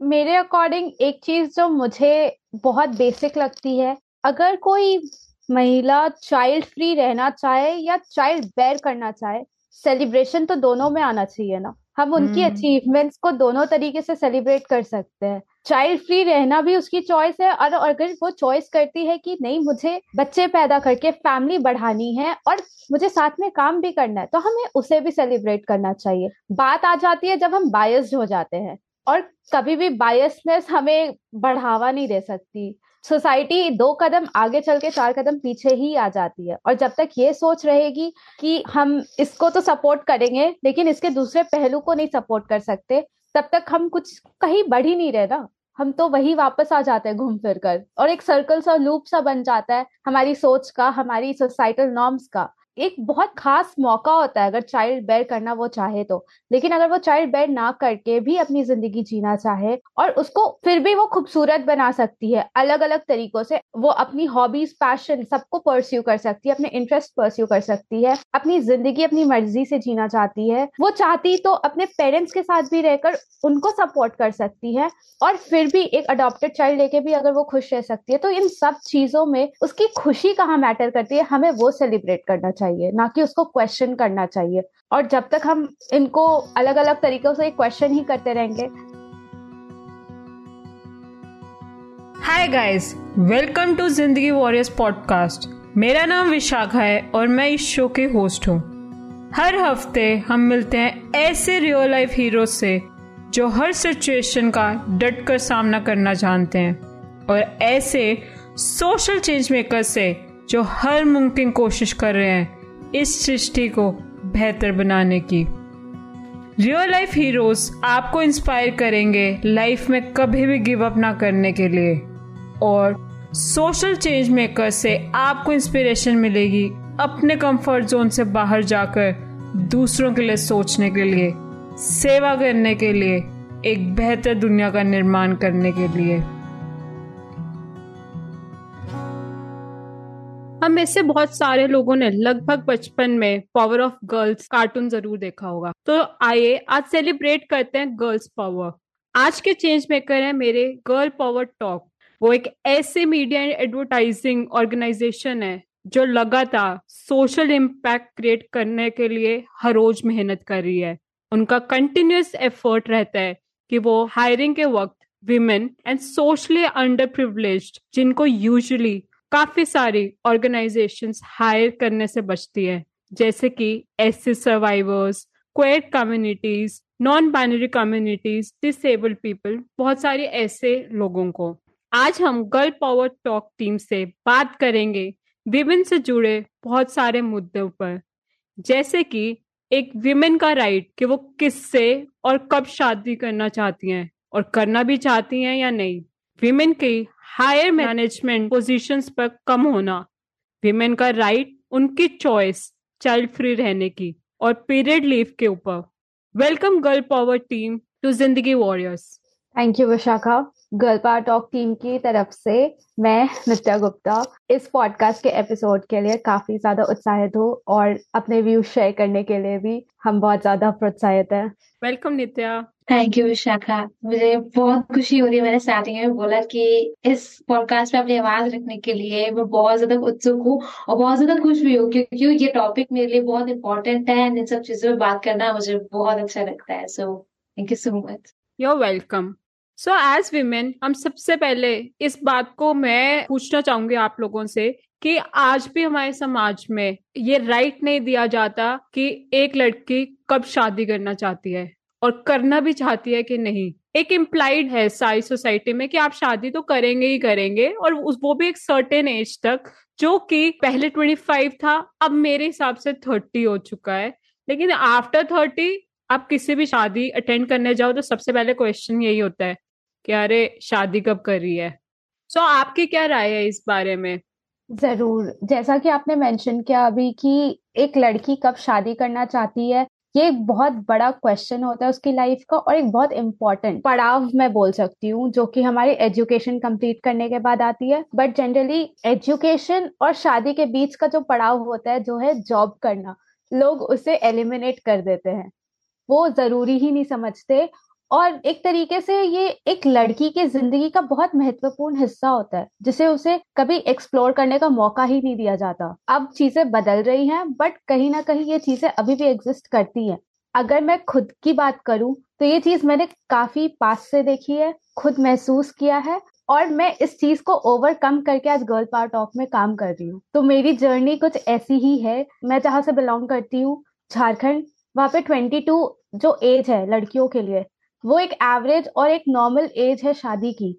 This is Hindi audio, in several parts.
मेरे अकॉर्डिंग एक चीज़ जो मुझे बहुत बेसिक लगती है अगर कोई महिला चाइल्ड फ्री रहना चाहे या चाइल्ड बेयर करना चाहे सेलिब्रेशन तो दोनों में आना चाहिए ना। हम उनकी अचीवमेंट्स को दोनों तरीके से सेलिब्रेट कर सकते हैं। चाइल्ड फ्री रहना भी उसकी चॉइस है और अगर वो चॉइस करती है कि नहीं मुझे बच्चे पैदा करके फैमिली बढ़ानी है और मुझे साथ में काम भी करना है तो हमें उसे भी सेलिब्रेट करना चाहिए। बात आ जाती है जब हम बायस्ड हो जाते हैं। और कभी भी बायसनेस हमें बढ़ावा नहीं दे सकती। सोसाइटी दो कदम आगे चल के चार कदम पीछे ही आ जाती है और जब तक ये सोच रहेगी कि हम इसको तो सपोर्ट करेंगे, लेकिन इसके दूसरे पहलू को नहीं सपोर्ट कर सकते, तब तक हम कुछ कहीं बढ़ ही नहीं रहे ना। हम तो वही वापस आ जाते हैं घूम फिर कर और एक सर्कल सा लूप सा बन जाता है हमारी सोच का, हमारी सोसाइटल नॉर्म्स का। एक बहुत खास मौका होता है, अगर चाइल्ड बेयर करना वो चाहे तो। लेकिन अगर वो चाइल्ड बेयर ना करके भी अपनी ज़िंदगी जीना चाहे और उसको फिर भी वो खूबसूरत बना सकती है अलग अलग तरीकों से वो अपनी हॉबीज पैशन सबको परस्यू कर सकती है, अपने इंटरेस्ट परस्यू कर सकती है, अपनी ज़िंदगी अपनी मर्ज़ी से जीना चाहती है, वो चाहती तो अपने पेरेंट्स के साथ भी रहकर उनको सपोर्ट कर सकती है और फिर भी एक अडोप्टेड चाइल्ड लेके भी अगर वो खुश रह सकती है तो इन सब चीज़ों में उसकी खुशी कहाँ मैटर करती है, हमें वो सेलिब्रेट करना चाहिए। चाहिए, ना कि उसको क्वेश्चन करना चाहिए। और जब तक हम इनको अलग अलग तरीकों से क्वेश्चन ही करते रहेंगे। Hi guys welcome to Zindagi warriors podcast मेरा नाम विशाखा है और मैं इस शो के होस्ट हूँ। हर हफ़्ते हम मिलते हैं ऐसे रियल लाइफ हीरो से, जो हर सिचुएशन का डट कर सामना करना जानते हैं। और ऐसे सोशल चेंज मेकर से, जो हर मुमकिन कोशिश कर रहे हैं। इस सृष्टि को बेहतर बनाने की। रियल लाइफ हीरोज आपको इंस्पायर करेंगे लाइफ में कभी भी गिव अप ना करने के लिए। और सोशल चेंज मेकर से आपको इंस्पिरेशन मिलेगी अपने कंफर्ट जोन से बाहर जाकर दूसरों के लिए सोचने के लिए, सेवा करने के लिए, एक बेहतर दुनिया का निर्माण करने के लिए। हम में से बहुत सारे लोगों ने लगभग बचपन में पावर ऑफ़ गर्ल्स कार्टून ज़रूर देखा होगा। तो आइए आज सेलिब्रेट करते हैं गर्ल्स पावर आज के चेंज मेकर है मेरे गर्ल पावर टॉक वो एक ऐसे मीडिया एंड एडवर्टाइजिंग ऑर्गेनाइजेशन है जो लगातार सोशल इम्पैक्ट क्रिएट करने के लिए हर रोज मेहनत कर रही है। उनका कंटिन्यूस एफर्ट रहता है कि वो हायरिंग के वक्त women and socially under privilege जिनको यूजुअली काफ़ी सारी ऑर्गेनाइजेशन हायर करने से बचती है, जैसे कि acid survivors queer communities non binary communities disabled people बहुत सारे ऐसे लोगों को। आज हम गर्ल पावर टॉक टीम से बात करेंगे विमेन से जुड़े बहुत सारे मुद्दों पर। जैसे कि एक विमेन का राइट कि वो किससे और कब शादी करना चाहती हैं और करना भी चाहती हैं या नहीं। विमेन की हायर मैनेजमेंट पोजीशंस पर कम होना। विमेन का राइट उनकी चॉइस चाइल्ड फ्री रहने की और पीरियड लीव के ऊपर। Welcome girl power team to Zindagi warriors thank you Vishakha girl power talk team की तरफ़ से मैं नित्या गुप्ता इस पॉडकास्ट के एपिसोड के लिए काफ़ी ज़्यादा उत्साहित हूँ और अपने व्यूज़ शेयर करने के लिए भी हम बहुत ज़्यादा प्रोत्साहित हैं। Welcome Nitya thank you Vishakha मुझे बहुत खुशी हो रही है। मैंने स्टार्टिंग में बोला कि इस पॉडकास्ट में अपनी आवाज़ रखने के लिए मैं बहुत ज़्यादा उत्सुक हूँ और बहुत ज़्यादा खुश भी हूँ क्योंकि ये टॉपिक मेरे लिए बहुत इंपॉर्टेंट है इन सब चीज़ों में बात करना मुझे बहुत अच्छा लगता है। So thank you so much you're welcome so as women हम सबसे पहले इस बात को मैं पूछना चाहूँगी आप लोगों से कि आज भी हमारे समाज में ये राइट नहीं दिया जाता कि एक लड़की कब शादी करना चाहती है। और करना भी चाहती है कि नहीं। एक इम्प्लाइड है सारी सोसाइटी में कि आप शादी तो करेंगे ही करेंगे और उस वो भी एक सर्टेन एज तक जो कि पहले ट्वेंटी फाइव था अब मेरे हिसाब से थर्टी हो चुका है। लेकिन आफ्टर थर्टी आप किसी भी शादी अटेंड करने जाओ तो सबसे पहले क्वेश्चन यही होता है कि अरे शादी कब कर रही है? सो so, आपकी क्या राय है इस बारे में? ज़रूर। जैसा कि आपने मेंशन किया अभी कि एक लड़की कब शादी करना चाहती है ये एक बहुत बड़ा क्वेश्चन होता है उसकी लाइफ का और एक बहुत इंपॉर्टेंट पड़ाव मैं बोल सकती हूँ, जो कि हमारी एजुकेशन कंप्लीट करने के बाद आती है। बट जनरली एजुकेशन और शादी के बीच का जो पड़ाव होता है, जो है जॉब करना, लोग उसे एलिमिनेट कर देते हैं। वो ज़रूरी ही नहीं समझते और एक तरीके से ये एक लड़की के ज़िंदगी का बहुत महत्वपूर्ण हिस्सा होता है, जिसे उसे कभी एक्सप्लोर करने का मौका ही नहीं दिया जाता। अब चीज़ें बदल रही हैं बट कहीं ना कहीं ये चीज़ें अभी भी एग्जिस्ट करती हैं। अगर मैं खुद की बात करूँ तो ये चीज़ मैंने काफ़ी पास से देखी है, खुद महसूस किया है, और मैं इस चीज़ को ओवरकम करके आज गर्ल पावर टॉक में काम कर रही हूँ। तो मेरी जर्नी कुछ ऐसी ही है, मैं जहाँ से बिलोंग करती हूँ, झारखंड, वहाँ पे ट्वेंटी टू जो एज है, लड़कियों के लिए वो एक एवरेज और एक नॉर्मल एज है शादी की।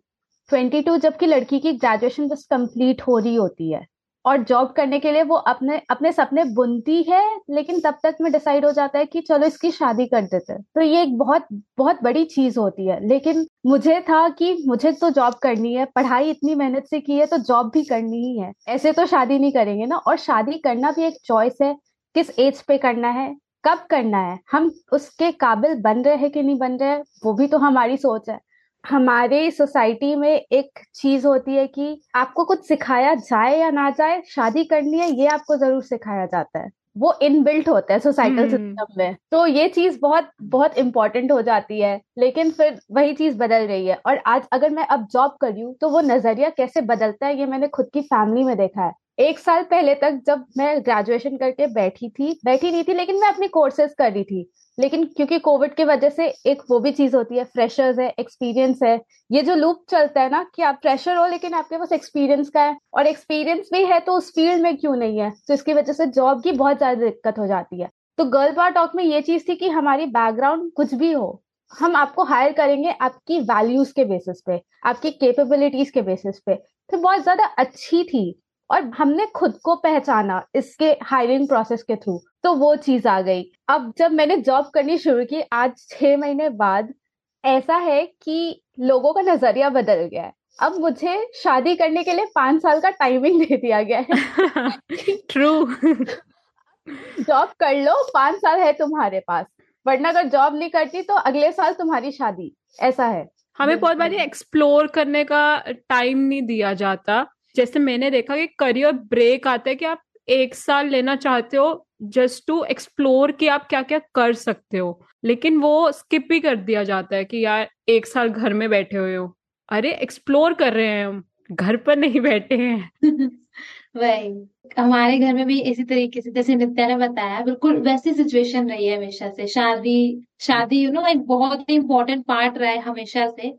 ट्वेंटी टू जबकि लड़की की ग्रेजुएशन बस कंप्लीट हो रही होती है। और जॉब करने के लिए वो अपने अपने सपने बुनती है, लेकिन तब तक में डिसाइड हो जाता है कि चलो इसकी शादी कर देते हैं। तो ये एक बहुत बहुत बड़ी चीज़ होती है। लेकिन मुझे था कि मुझे तो जॉब करनी है, पढ़ाई इतनी मेहनत से की है तो जॉब भी करनी ही है। ऐसे तो शादी नहीं करेंगे ना। और शादी करना भी एक चॉइस है, किस एज पे करना है कब करना है? हम उसके काबिल बन रहे हैं कि नहीं बन रहे हैं? वो भी तो हमारी सोच है। हमारे सोसाइटी में एक चीज़ होती है कि आपको कुछ सिखाया जाए या ना जाए शादी करनी है ये आपको ज़रूर सिखाया जाता है। वो इनबिल्ट होता है सोसाइटल सिस्टम में। तो ये चीज़ बहुत बहुत इंपॉर्टेंट हो जाती है लेकिन फिर वही चीज़ बदल रही है। और आज अगर मैं अब जॉब कर रही हूँ तो वो नज़रिया कैसे बदलता है ये मैंने खुद की फैमिली में देखा है। एक साल पहले तक जब मैं ग्रेजुएशन करके बैठी थी, बैठी नहीं थी, लेकिन मैं अपनी कोर्सेज कर रही थी। लेकिन क्योंकि कोविड की वजह से एक वो भी चीज़ होती है फ्रेशर्स है एक्सपीरियंस है। ये जो लूप चलता है ना कि आप फ्रेशर हो, लेकिन आपके पास एक्सपीरियंस का है। और एक्सपीरियंस भी है तो उस फ़ील्ड में क्यों नहीं है? तो इसकी वजह से जॉब की बहुत ज़्यादा दिक्कत हो जाती है। तो गर्ल बार टॉक में ये चीज़ थी कि हमारी बैकग्राउंड कुछ भी हो, हम आपको हायर करेंगे आपकी वैल्यूज़ के बेसिस पे, आपकी कैपेबिलिटीज के बेसिस पे। तो बहुत ज़्यादा अच्छी थी। और हमने खुद को पहचाना इसके हायरिंग प्रोसेस के थ्रू तो वो चीज़ आ गई। अब जब मैंने जॉब करनी शुरू की आज छह महीने बाद ऐसा है कि लोगों का नज़रिया बदल गया है। अब मुझे शादी करने के लिए पाँच साल का टाइमिंग दे दिया गया है। ट्रू जॉब कर लो पाँच साल है तुम्हारे पास वरना अगर जॉब नहीं करती तो अगले साल तुम्हारी शादी। ऐसा है। हमें बहुत बार एक्सप्लोर करने का टाइम नहीं दिया जाता। जैसे मैंने देखा कि करियर ब्रेक आता है कि आप एक साल लेना चाहते हो जस्ट टू एक्सप्लोर कि आप क्या क्या कर सकते हो। लेकिन वो स्किप ही कर दिया जाता है कि यार, एक साल घर में बैठे हुए हो। अरे एक्सप्लोर कर रहे हैं हम, घर पर नहीं बैठे हैं। वही, हमारे घर में भी इसी तरीके से, जैसे नित्या ने बताया, बिल्कुल वैसी सिचुएशन रही है हमेशा से। शादी शादी यू नो एक बहुत ही इम्पोर्टेंट पार्ट रहा है हमेशा से।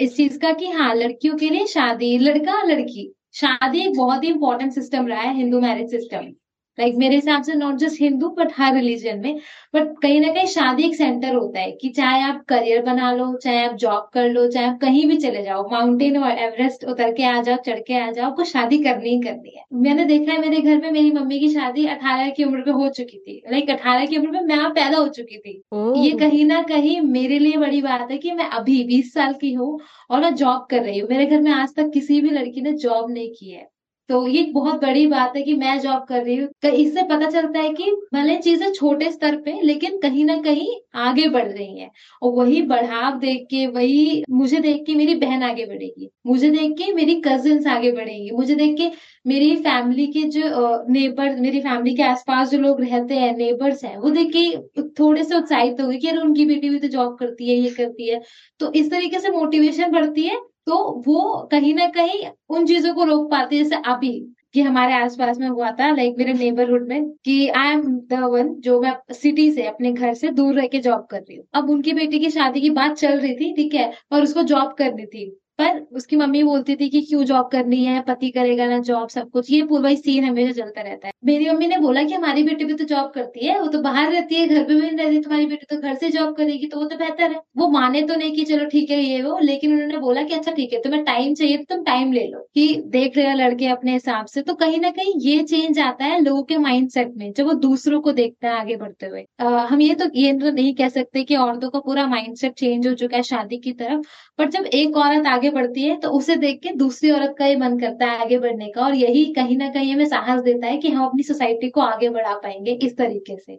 इस चीज़ का कि हाँ लड़कियों के लिए शादी, लड़का, लड़की। शादी एक बहुत ही इंपॉर्टेंट सिस्टम रहा है Hindu marriage system like like, मेरे हिसाब से नॉट जस्ट हिंदू बट हर रिलीजन में। बट कहीं ना कहीं शादी एक सेंटर होता है कि चाहे आप करियर बना लो चाहे आप जॉब कर लो चाहे आप कहीं भी चले जाओ माउंटेन और एवरेस्ट उतर के आ जाओ चढ़ के आ जाओ आपको शादी करनी ही करनी है। मैंने देखा है मेरे घर में मेरी मम्मी की शादी अठारह की उम्र में हो चुकी थी। लाइक अठारह की उम्र में मैं आप पैदा हो चुकी थी। ये कहीं ना कहीं मेरे लिए बड़ी बात है कि मैं अभी बीस साल की हूँ और मैं जॉब कर रही हूँ। मेरे घर में आज तक किसी भी लड़की ने जॉब नहीं की है। तो ये बहुत बड़ी बात है कि मैं जॉब कर रही हूँ तो इससे पता चलता है कि भले चीज़ें छोटे स्तर पे, लेकिन कहीं ना कहीं आगे बढ़ रही हैं। और वही बढ़ाव देख के, वही मुझे देख के मेरी बहन आगे बढ़ेगी, मुझे देख के मेरी कजिन्स आगे बढ़ेगी, मुझे देख के मेरी फैमिली के जो नेबर मेरी फैमिली के आसपास जो लोग रहते हैं नेबर्स हैं, वो देख के थोड़े से उत्साहित हो गए कि अरे उनकी बेटी भी तो जॉब करती है, ये करती है। तो इस तरीके से मोटिवेशन बढ़ती है तो वो कहीं ना कहीं उन चीज़ों को रोक पाते जैसे अभी कि हमारे आसपास में हुआ था लाइक मेरे नेबरहुड में, कि आई एम द वन जो मैं सिटी से, अपने घर से दूर रह के जॉब कर रही हूँ। अब उनकी बेटी की शादी की बात चल रही थी, ठीक है और उसको जॉब करनी थी। पर उसकी मम्मी बोलती थी कि क्यों जॉब करनी है, पति करेगा ना जॉब सब कुछ। ये पूरा सीन हमेशा चलता रहता है। मेरी मम्मी ने बोला कि हमारी बेटी भी तो जॉब करती है, वो तो बाहर रहती है, घर पे भी नहीं रहती, तुम्हारी बेटी तो घर से जॉब करेगी तो वो तो बेहतर है। वो माने तो नहीं कि चलो ठीक है ये वो, लेकिन उन्होंने बोला कि अच्छा ठीक है, तुम्हें टाइम चाहिए तो तुम टाइम ले लो, कि देख रहे लड़के अपने हिसाब से। तो कहीं ना कहीं ये चेंज आता है लोगों के माइंड में, जब वो दूसरों को देखते हैं आगे बढ़ते हुए। हम ये तो ये तो नहीं कह सकते कि औरतों का पूरा माइंड चेंज हो चुका है शादी की तरफ़, पर जब एक औरत आगे बढ़ती है तो उसे देख के दूसरी औरत का ही मन करता है आगे बढ़ने का। और यही कहीं ना कहीं हमें साहस देता है कि हम अपनी सोसाइटी को आगे बढ़ा पाएँगे इस तरीके से।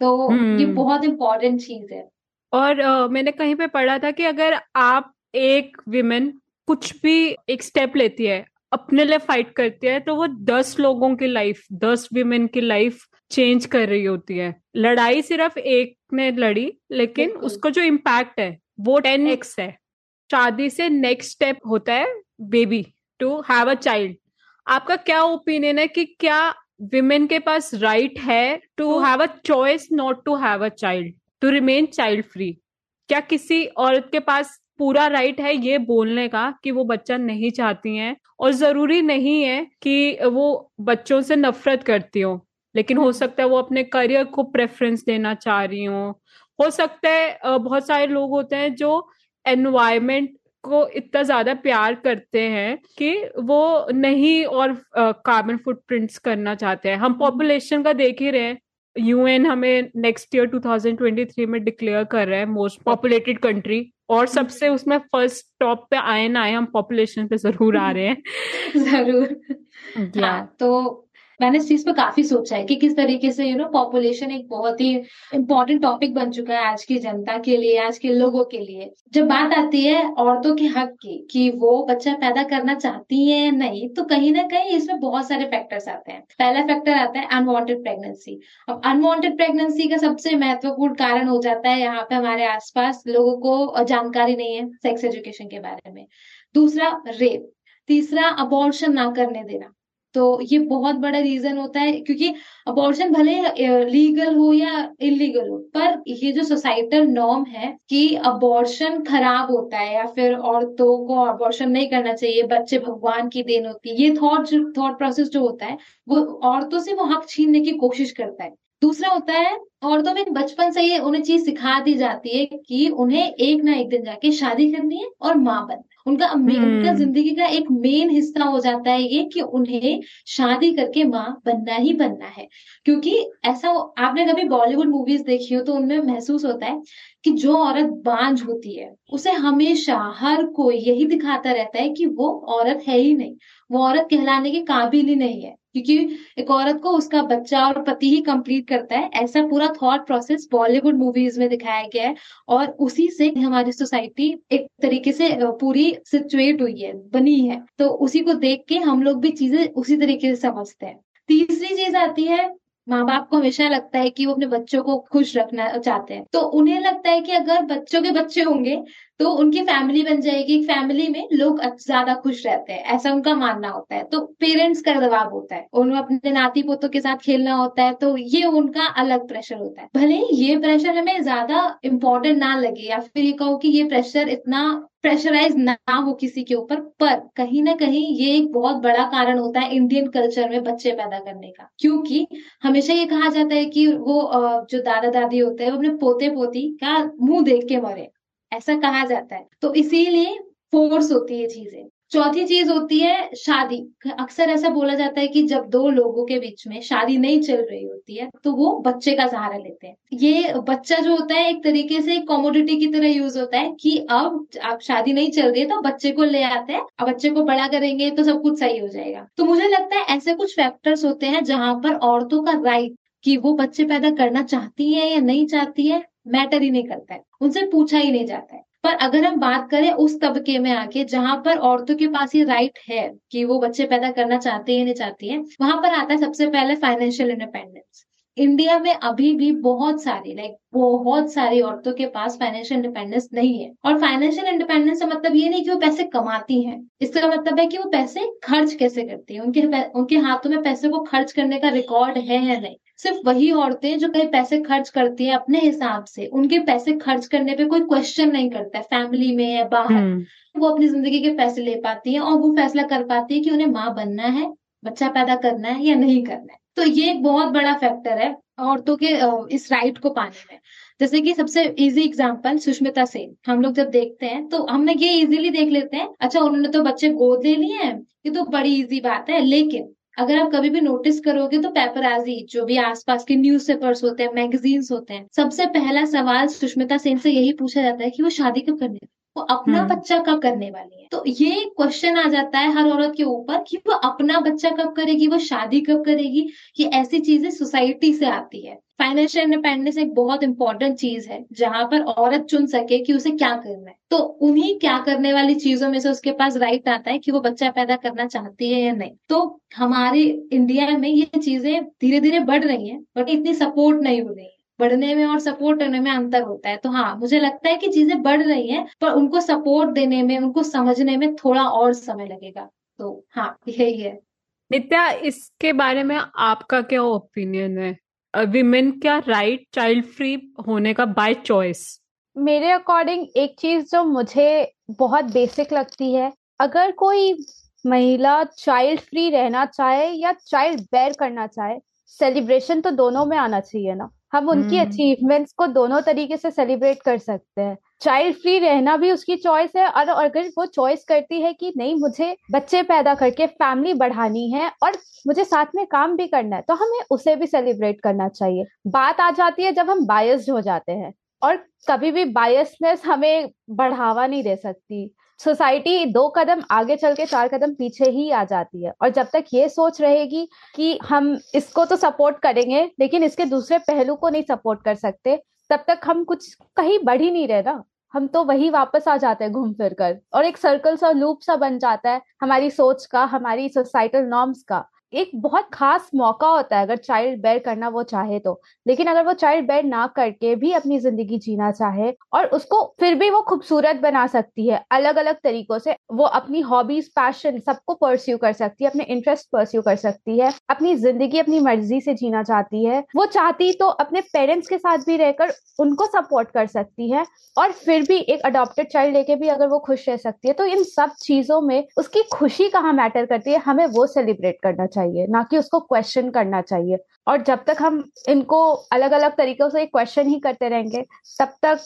तो ये हम्म। बहुत इंपॉर्टेंट चीज़ है। और uh, मैंने कहीं पे पढ़ा था कि अगर आप एक विमेन कुछ भी एक स्टेप लेती है अपने लिए फाइट करती है तो वो दस लोगों की लाइफ दस विमेन की लाइफ चेंज कर रही होती है। लड़ाई सिर्फ़ एक ने लड़ी लेकिन उसका जो इम्पैक्ट है वो टेन एक्स है। शादी से नेक्स्ट स्टेप होता है baby to have a child आपका क्या ओपिनियन है कि क्या विमेन के पास राइट right है to have a choice not to have a child to remain child free क्या किसी औरत के पास पूरा राइट है ये बोलने का कि वो बच्चा नहीं चाहती हैं? और ज़रूरी नहीं है कि वो बच्चों से नफरत करती हो लेकिन हो सकता है वो अपने करियर को प्रेफरेंस देना चाह रही हो। हो सकता है बहुत सारे लोग होते हैं जो एनवायरमेंट को इतना ज़्यादा प्यार करते हैं कि वो नहीं और कार्बन फुटप्रिंट्स करना चाहते हैं। हम पॉपुलेशन का देख ही रहे हैं। यूएन हमें नेक्स्ट ईयर 2023 में डिक्लेयर कर रहा है मोस्ट पॉपुलेटेड कंट्री और सबसे उसमें फ़र्स्ट टॉप पे आए ना आए हम पॉपुलेशन पे ज़रूर आ रहे हैं। ज़रूर। हाँ, तो मैंने इस चीज़ पे काफ़ी सोचा है कि किस तरीके से यू नो पॉपुलेशन एक बहुत ही इम्पोर्टेंट टॉपिक बन चुका है आज की जनता के लिए, आज के लोगों के लिए। जब बात आती है औरतों के हक की, कि वो बच्चा पैदा करना चाहती है या नहीं तो कहीं ना कहीं इसमें बहुत सारे फैक्टर्स आते हैं। पहला फैक्टर आता है अनवांटेड प्रेगनेंसी अब अनवांटेड प्रेगनेंसी का सबसे महत्वपूर्ण कारण हो जाता है यहाँ पे हमारे आसपास लोगों को जानकारी नहीं है सेक्स एजुकेशन के बारे में। दूसरा रेप तीसरा अबॉर्शन ना करने देना। तो ये बहुत बड़ा रीजन होता है, क्योंकि अबॉर्शन भले लीगल हो या इलीगल हो, पर ये जो सोसाइटल नॉर्म है कि अबॉर्शन खराब होता है या फिर औरतों को अबॉर्शन नहीं करना चाहिए, बच्चे भगवान की देन होती है, ये थॉट थॉट प्रोसेस जो होता है, वो औरतों से वो हक छीनने की कोशिश करता है। दूसरा होता है औरतों में बचपन से ये उन्हें चीज़ सिखा दी जाती है कि उन्हें एक ना एक दिन जाके शादी करनी है और माँ बनना उनका उनका हम्म। ज़िंदगी का एक मेन हिस्सा हो जाता है ये कि उन्हें शादी करके माँ बनना ही बनना है। क्योंकि ऐसा आपने कभी बॉलीवुड मूवीज़ देखी हो तो उनमें महसूस होता है कि जो औरत बांझ होती है उसे हमेशा हर कोई यही दिखाता रहता है कि वो औरत है ही नहीं। वो औरत कहलाने के काबिल ही नहीं है। क्योंकि एक औरत को उसका बच्चा और पति ही कंप्लीट करता है। ऐसा पूरा थॉट प्रोसेस बॉलीवुड मूवीज़ में दिखाया गया है और उसी से हमारी सोसाइटी एक तरीके से पूरी सिचुएट हुई है, बनी है। तो उसी को देख के हम लोग भी चीज़ें उसी तरीके से समझते हैं। तीसरी चीज़ आती है माँ बाप को हमेशा लगता है कि वो अपने बच्चों को खुश रखना चाहते हैं। तो उन्हें लगता है कि अगर बच्चों के बच्चे होंगे तो उनकी फैमिली बन जाएगी। फैमिली में लोग ज़्यादा खुश रहते हैं, ऐसा उनका मानना होता है। तो पेरेंट्स का दबाव होता है उन्हें अपने नाती पोतों के साथ खेलना होता है तो ये उनका अलग प्रेशर होता है। भले ये प्रेशर हमें ज़्यादा इम्पोर्टेंट ना लगे, या फिर ये कहो कि ये प्रेशर इतना प्रेशराइज ना हो किसी के ऊपर, पर कहीं ना कहीं ये एक बहुत बड़ा कारण होता है इंडियन कल्चर में बच्चे पैदा करने का। क्योंकि हमेशा ये कहा जाता है कि वो जो दादा दादी होते हैं, वो अपने पोते पोती का मुँह देख के मरे। ऐसा कहा जाता है। तो इसीलिए फोर्स होती है चीज़ें। चौथी चीज़ होती है शादी। अक्सर ऐसा बोला जाता है कि जब दो लोगों के बीच में शादी नहीं चल रही होती है तो वो बच्चे का सहारा लेते हैं। ये बच्चा जो होता है, एक तरीके से कॉमोडिटी की तरह यूज़ होता है कि अब आप शादी नहीं चल रही है तो बच्चे को ले आते हैं। अब बच्चे को बड़ा करेंगे तो सब कुछ सही हो जाएगा। तो मुझे लगता है ऐसे कुछ फैक्टर्स होते हैं जहाँ पर औरतों का राइट कि वो बच्चे पैदा करना चाहती है या नहीं चाहती है। मैटर ही नहीं करता है, उनसे पूछा ही नहीं जाता है। पर अगर हम बात करें उस तबके में आके, जहाँ पर औरतों के पास ये राइट है कि वो बच्चे पैदा करना चाहते हैं नहीं चाहती है, वहाँ पर आता है सबसे पहले फाइनेंशियल इंडिपेंडेंस इंडिया में अभी भी बहुत सारी लाइक बहुत सारी औरतों के पास फाइनेंशियल इंडिपेंडेंस नहीं है। और फाइनेंशियल इंडिपेंडेंस का मतलब ये नहीं कि वो पैसे कमाती हैं। इसका मतलब है कि वो पैसे खर्च कैसे करती है? उनके उनके हाथों में पैसे को खर्च करने का रिकॉर्ड है या नहीं? सिर्फ़ वही औरतें जो कहीं पैसे खर्च करती है अपने हिसाब से। उनके पैसे खर्च करने पे कोई क्वेश्चन नहीं करता। है फैमिली में या बाहर हम्म। वो अपनी ज़िंदगी के पैसे ले पाती है और वो फैसला कर पाती है कि उन्हें माँ बनना है बच्चा पैदा करना है या नहीं करना है। तो ये एक बहुत बड़ा फैक्टर है औरतों के इस राइट को पाने में। जैसे कि सबसे इजी एग्जांपल सुष्मिता सेन। हम लोग जब देखते हैं तो हमने ये इजीली देख लेते हैं अच्छा उन्होंने तो बच्चे गोद ले लिए हैं ये तो बड़ी इजी बात है लेकिन अगर आप कभी भी नोटिस करोगे तो पेपराजी जो भी आसपास के न्यूज़ पेपर्स होते हैं मैगजीन्स होते हैं, सबसे पहला सवाल सुष्मिता सेन से यही पूछा जाता है कि वो शादी कब करने वो अपना हम्म। बच्चा कब करने वाली है? तो ये क्वेश्चन आ जाता है हर औरत के ऊपर कि वो अपना बच्चा कब करेगी वो शादी कब करेगी? ये ऐसी चीज़ें सोसाइटी से आती है। फाइनेंशियल इंडिपेंडेंस एक बहुत इंपॉर्टेंट चीज़ है जहाँ पर औरत चुन सके कि उसे क्या करना है। तो उन्हीं क्या करने वाली चीज़ों में से उसके पास राइट आता है कि वो बच्चा पैदा करना चाहती है या नहीं। तो हमारे इंडिया में ये चीज़ें धीरे धीरे बढ़ रही हैं बट इतनी सपोर्ट नहीं हो रही। बढ़ने में और सपोर्ट करने में अंतर होता है। तो हाँ मुझे लगता है कि चीज़ें बढ़ रही हैं पर उनको सपोर्ट देने में उनको समझने में थोड़ा और समय लगेगा। तो हाँ यही है। नित्या इसके बारे में आपका क्या ओपिनियन है? विमेन क्या राइट चाइल्ड फ्री होने का बाय चॉइस मेरे अकॉर्डिंग एक चीज़ जो मुझे बहुत बेसिक लगती है अगर कोई महिला चाइल्ड फ्री रहना चाहे या चाइल्ड बेयर करना चाहे सेलिब्रेशन तो दोनों में आना चाहिए ना। हम उनकी अचीवमेंट्स को दोनों तरीके से सेलिब्रेट कर सकते हैं। चाइल्ड फ्री रहना भी उसकी चॉइस है और अगर वो चॉइस करती है कि नहीं मुझे बच्चे पैदा करके फैमिली बढ़ानी है और मुझे साथ में काम भी करना है तो हमें उसे भी सेलिब्रेट करना चाहिए। बात आ जाती है जब हम बायस्ड हो जाते हैं और कभी भी बायसनेस हमें बढ़ावा नहीं दे सकती। सोसाइटी दो कदम आगे चल के चार कदम पीछे ही आ जाती है। और जब तक ये सोच रहेगी कि हम इसको तो सपोर्ट करेंगे, लेकिन इसके दूसरे पहलू को नहीं सपोर्ट कर सकते, तब तक हम कुछ कहीं बढ़ ही नहीं रहे ना। हम तो वही वापस आ जाते हैं घूम फिर कर। और एक सर्कल सा लूप सा बन जाता है हमारी सोच का, हमारी सोसाइटल नॉर्म्स का। एक बहुत खास मौका होता है अगर चाइल्ड बेयर करना वो चाहे तो। लेकिन अगर वो चाइल्ड बेयर ना करके भी अपनी ज़िंदगी जीना चाहे और उसको फिर भी वो खूबसूरत बना सकती है अलग अलग तरीकों से वो अपनी हॉबीज पैशन सबको परस्यू कर सकती है, अपने इंटरेस्ट परस्यू कर सकती है, अपनी ज़िंदगी अपनी मर्ज़ी से जीना चाहती है, वो चाहती तो अपने पेरेंट्स के साथ भी रहकर उनको सपोर्ट कर सकती है और फिर भी एक अडॉप्टेड चाइल्ड लेके भी अगर वो खुश रह सकती है तो इन सब चीज़ों में उसकी खुशी कहाँ मैटर करती है, हमें वो सेलिब्रेट करना चाहिए। चाहिए ना कि उसको क्वेश्चन करना चाहिए। और जब तक हम इनको अलग अलग तरीकों से क्वेश्चन ही करते रहेंगे तब तक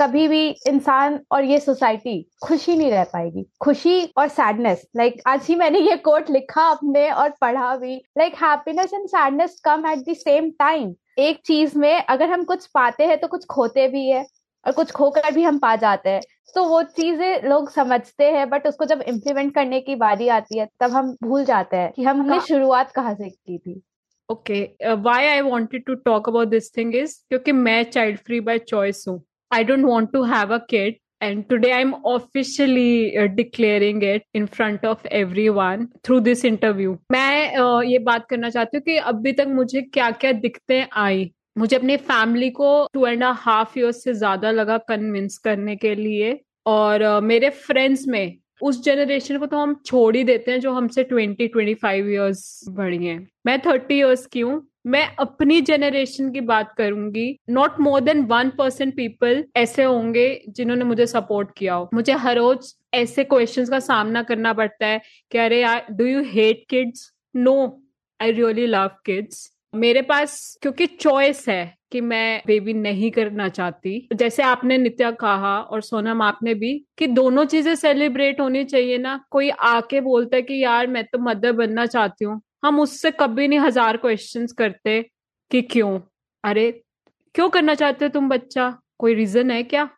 कभी भी इंसान और ये सोसाइटी खुशी नहीं रह पाएगी। खुशी और सैडनेस लाइक like, आज ही मैंने ये कोट लिखा अपने और पढ़ा भी like happiness and sadness come at the same time एक चीज़ में अगर हम कुछ पाते हैं तो कुछ खोते भी है। और कुछ खोकर भी हम पा जाते हैं। तो वो चीज़ें लोग समझते हैं बट उसको जब इम्प्लीमेंट करने की बारी आती है तब हम भूल जाते हैं कि हमने शुरुआत कहाँ से की थी। Okay why I wanted to talk about this thing is क्योंकि मैं चाइल्ड फ्री बाय चॉइस हूँ। I don't want to have a kid and today i'm officially uh, declaring it in front of everyone through this interview. मैं uh, ये बात करना चाहती हूँ कि अभी तक मुझे क्या क्या दिक्कतें आई। मुझे अपनी फैमिली को टू एंड हाफ़ ईयर्स से ज़्यादा लगा कन्विंस करने के लिए। और uh, मेरे फ्रेंड्स में उस जनरेशन को तो हम छोड़ ही देते हैं जो हमसे ट्वेंटी ट्वेंटी फाइव ईयर्स बड़ी हैं। मैं थर्टी ईयर्स की हूँ। मैं अपनी जनरेशन की बात करूँगी। Not more than one percent people ऐसे होंगे जिन्होंने मुझे सपोर्ट किया हो। मुझे हर रोज ऐसे क्वेश्चंस का सामना करना पड़ता है कि अरे यार do you hate kids no I really love kids मेरे पास क्योंकि चॉइस है कि मैं बेबी नहीं करना चाहती। जैसे आपने नित्या कहा और सोनम आपने भी कि दोनों चीज़ें सेलिब्रेट होनी चाहिए ना। कोई आके बोलता है कि यार मैं तो मदर बनना चाहती हूँ। हम उससे कभी नहीं हज़ार क्वेश्चंस करते कि क्यों? अरे, क्यों करना चाहते हो तुम बच्चा? कोई रीजन है क्या?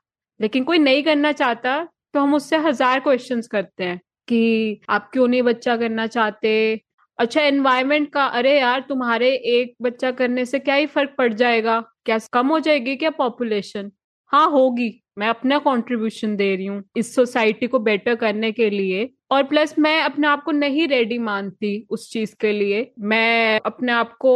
लेकिन कोई नहीं करना चाहता तो हम उससे हज़ार क्वेश्चंस करते हैं कि आप क्यों नहीं बच्चा करना चाहते? अच्छा एनवायरमेंट का, अरे यार, तुम्हारे एक बच्चा करने से क्या ही फ़र्क पड़ जाएगा? क्या कम हो जाएगी क्या पॉपुलेशन हाँ होगी। मैं अपना कंट्रीब्यूशन दे रही हूँ इस सोसाइटी को बेटर करने के लिए। और प्लस मैं अपने आप को नहीं रेडी मानती उस चीज़ के लिए। मैं अपने आप को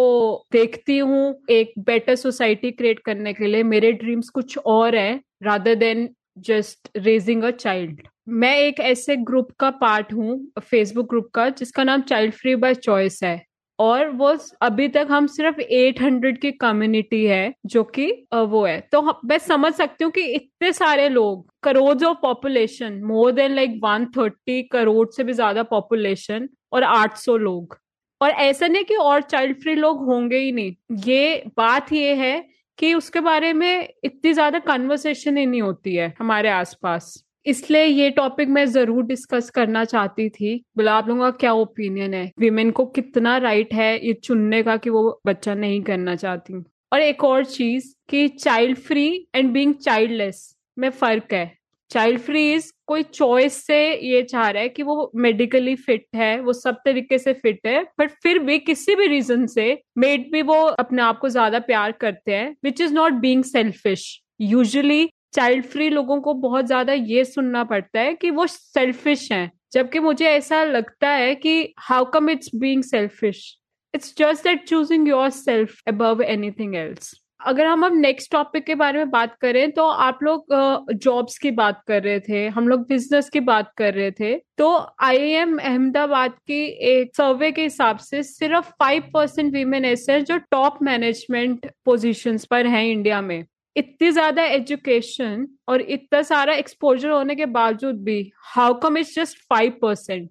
देखती हूँ एक बेटर सोसाइटी क्रिएट करने के लिए। मेरे ड्रीम्स कुछ और है rather than just raising a child मैं एक ऐसे ग्रुप का पार्ट हूँ फेसबुक ग्रुप का, जिसका नाम चाइल्ड फ्री बाय चॉइस है। और वो अभी तक हम सिर्फ़ 800 की कम्युनिटी है, जो कि वो है। तो मैं समझ सकती हूँ कि इतने सारे लोग, crore of population more than like 130 crore से भी ज़्यादा पॉपुलेशन और 800 लोग। और ऐसा नहीं कि और चाइल्ड फ्री लोग होंगे ही नहीं। ये बात ये है कि उसके बारे में इतनी ज़्यादा कन्वर्सेशन ही नहीं होती है हमारे आसपास। इसलिए ये टॉपिक मैं ज़रूर डिस्कस करना चाहती थी। बोला आप लोगों का क्या ओपिनियन है? विमेन को कितना राइट है ये चुनने का कि वो बच्चा नहीं करना चाहती। और एक और चीज़ कि child free and being childless में फ़र्क है। चाइल्ड फ्री इज़ कोई चॉइस से ये चाह रहा है कि वो मेडिकली फिट है, वो सब तरीके से फिट है बट फिर भी किसी भी रीजन से मेड भी वो अपने आप को ज़्यादा प्यार करते हैं which is not being selfish usually child free लोगों को बहुत ज़्यादा ये सुनना पड़ता है कि वो सेल्फिश हैं, जबकि मुझे ऐसा लगता है कि how come it's being selfish it's just that choosing yourself above anything else अगर हम अब नेक्स्ट टॉपिक के बारे में बात करें तो आप लोग जॉब्स की बात कर रहे थे, हम लोग बिज़नेस की बात कर रहे थे तो आईआईएम अहमदाबाद की एक सर्वे के हिसाब से सिर्फ़ फाइव परसेंट वीमेन ऐसे हैं जो टॉप मैनेजमेंट पोजीशंस पर हैं इंडिया में। इतनी ज़्यादा एजुकेशन और इतना सारा एक्सपोजर होने के बावजूद भी how come is just five percent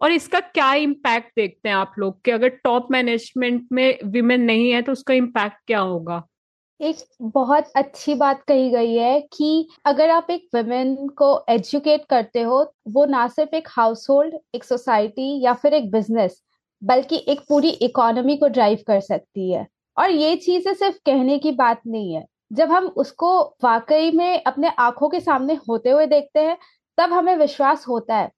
और इसका क्या इम्पैक्ट देखते हैं आप लोग कि अगर टॉप मैनेजमेंट में विमेन नहीं है तो उसका इम्पैक्ट क्या होगा? एक बहुत अच्छी बात कही गई है कि अगर आप एक वुमेन को एजुकेट करते हो, वो ना सिर्फ़ एक हाउस होल्ड एक सोसाइटी या फिर एक बिज़नेस बल्कि एक पूरी इकोनॉमी को ड्राइव कर सकती है। और ये चीज़ें सिर्फ़ कहने की बात नहीं है। जब हम उसको वाकई में अपने आँखों के सामने होते हुए देखते हैं, तब हमें विश्वास होता है।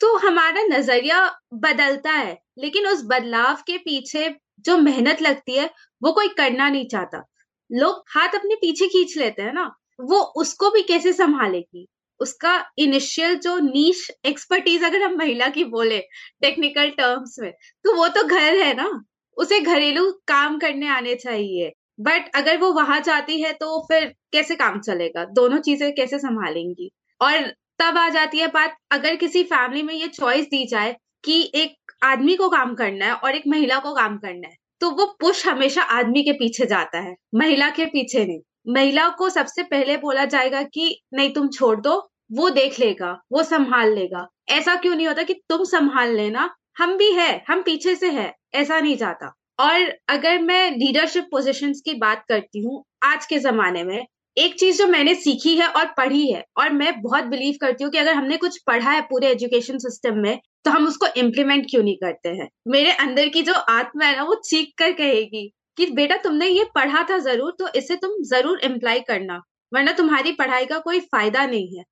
तो हमारा नज़रिया बदलता है, लेकिन उस बदलाव के पीछे जो मेहनत लगती है, वो कोई करना नहीं चाहता। लोग हाथ अपने पीछे खींच लेते हैं ना, वो उसको भी कैसे संभालेगी? उसका इनिशियल जो नीच एक्सपर्टीज अगर हम महिला की बोले टेक्निकल टर्म्स में तो वो तो घर है ना, उसे घरेलू काम करने आने चाहिए। बट अगर वो वहाँ जाती है तो फिर कैसे काम चलेगा? दोनों चीज़ें कैसे संभालेंगी? और तब आ जाती है बात, अगर किसी फैमिली में ये चॉइस दी जाए कि एक आदमी को काम करना है और एक महिला को काम करना है तो वो पुश हमेशा आदमी के पीछे जाता है, महिला के पीछे नहीं। महिला को सबसे पहले बोला जाएगा कि, नहीं, तुम छोड़ दो, वो देख लेगा, वो संभाल लेगा। ऐसा क्यों नहीं होता कि तुम संभाल लेना, हम भी है, हम पीछे से है, ऐसा नहीं जाता। और अगर मैं लीडरशिप पोजीशंस की बात करती हूँ, आज के जमाने में, एक चीज़ जो मैंने सीखी है और पढ़ी है, और मैं बहुत बिलीव करती हूँ कि अगर हमने कुछ पढ़ा है पूरे एजुकेशन सिस्टम में तो हम उसको इम्प्लीमेंट क्यों नहीं करते हैं? मेरे अंदर की जो आत्मा है ना, वो चीख कर कहेगी कि, बेटा, तुमने ये पढ़ा था ज़रूर तो इसे तुम ज़रूर इम्प्लाई करना, वरना तुम्हारी पढ़ाई का कोई फ़ायदा नहीं है।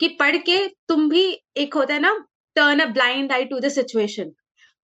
कि पढ़ के तुम भी एक होता है ना turn a blind eye to the situation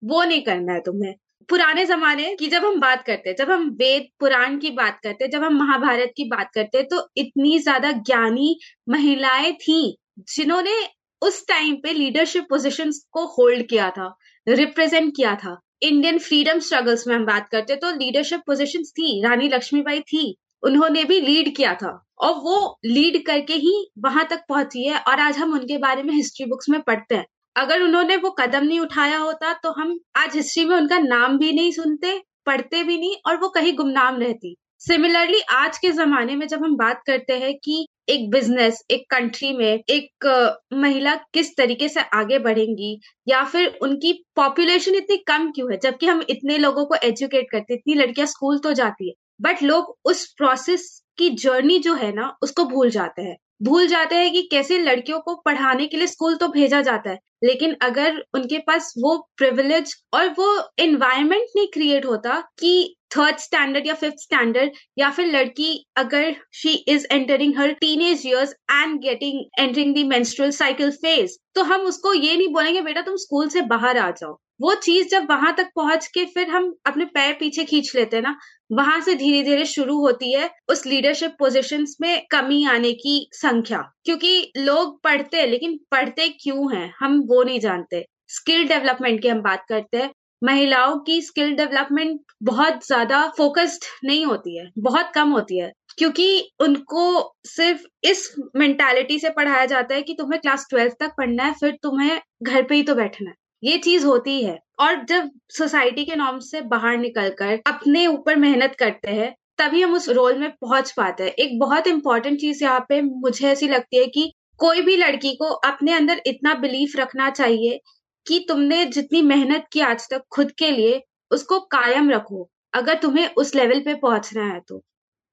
वो नहीं करना है तुम्हें। पुराने जमाने की जब हम बात करते हैं, जब हम वेद, पुराण की बात करते हैं, जब हम महाभारत की बात करते हैं तो इतनी ज़्यादा ज्ञानी महिलाएँ थी, जिन्होंने उस टाइम पे लीडरशिप पोजीशंस को होल्ड किया था रिप्रेजेंट किया था। इंडियन फ्रीडम स्ट्रगल्स में हम बात करते तो लीडरशिप पोजीशंस थी, रानी लक्ष्मीबाई थी, उन्होंने भी लीड किया था। और वो लीड करके ही वहाँ तक पहुँची है, और आज हम उनके बारे में हिस्ट्री बुक्स में पढ़ते हैं। अगर उन्होंने वो कदम नहीं उठाया होता तो हम आज हिस्ट्री में उनका नाम भी नहीं सुनते, पढ़ते भी नहीं और वो कहीं गुमनाम रहती। सिमिलरली आज के जमाने में जब हम बात करते हैं कि एक बिज़नेस एक कंट्री में एक महिला किस तरीके से आगे बढ़ेंगी या फिर उनकी पॉपुलेशन इतनी कम क्यों है? जबकि हम इतने लोगों को एजुकेट करते इतनी लड़कियाँ स्कूल तो जाती है बट लोग उस प्रोसेस की जर्नी जो है ना, उसको भूल जाते हैं। भूल जाते हैं कि कैसे लड़कियों को पढ़ाने के लिए स्कूल तो भेजा जाता है, लेकिन अगर उनके पास वो प्रिविलेज और वो एनवायरमेंट नहीं क्रिएट होता कि थर्ड स्टैंडर्ड या फिफ्थ स्टैंडर्ड या फिर लड़की अगर she is entering her teenage years and getting entering the menstrual cycle phase तो हम उसको ये नहीं बोलेंगे, बेटा तुम स्कूल से बाहर आ जाओ। वो चीज़ जब वहाँ तक पहुँच के फिर हम अपने पैर पीछे खींच लेते हैं ना, वहाँ से धीरे धीरे शुरू होती है उस लीडरशिप पोजीशंस में कमी आने की संख्या। क्योंकि लोग पढ़ते हैं, लेकिन पढ़ते क्यों हैं, हम वो नहीं जानते। स्किल डेवलपमेंट की हम बात करते हैं, महिलाओं की स्किल डेवलपमेंट बहुत ज़्यादा फोकस्ड नहीं होती है, बहुत कम होती है। क्योंकि उनको सिर्फ़ इस मेंटालिटी से पढ़ाया जाता है कि तुम्हें क्लास ट्वेल्थ तक पढ़ना है, फिर तुम्हें घर पे ही तो बैठना है। ये चीज़ होती है। और जब सोसाइटी के नॉर्म से बाहर निकलकर अपने ऊपर मेहनत करते हैं, तभी हम उस रोल में पहुँच पाते हैं। एक बहुत इंपॉर्टेंट चीज़ यहाँ पे मुझे ऐसी लगती है कि कोई भी लड़की को अपने अंदर इतना बिलीफ रखना चाहिए कि तुमने जितनी मेहनत की आज तक खुद के लिए, उसको कायम रखो, अगर तुम्हें उस लेवल पे पहुँचना है तो।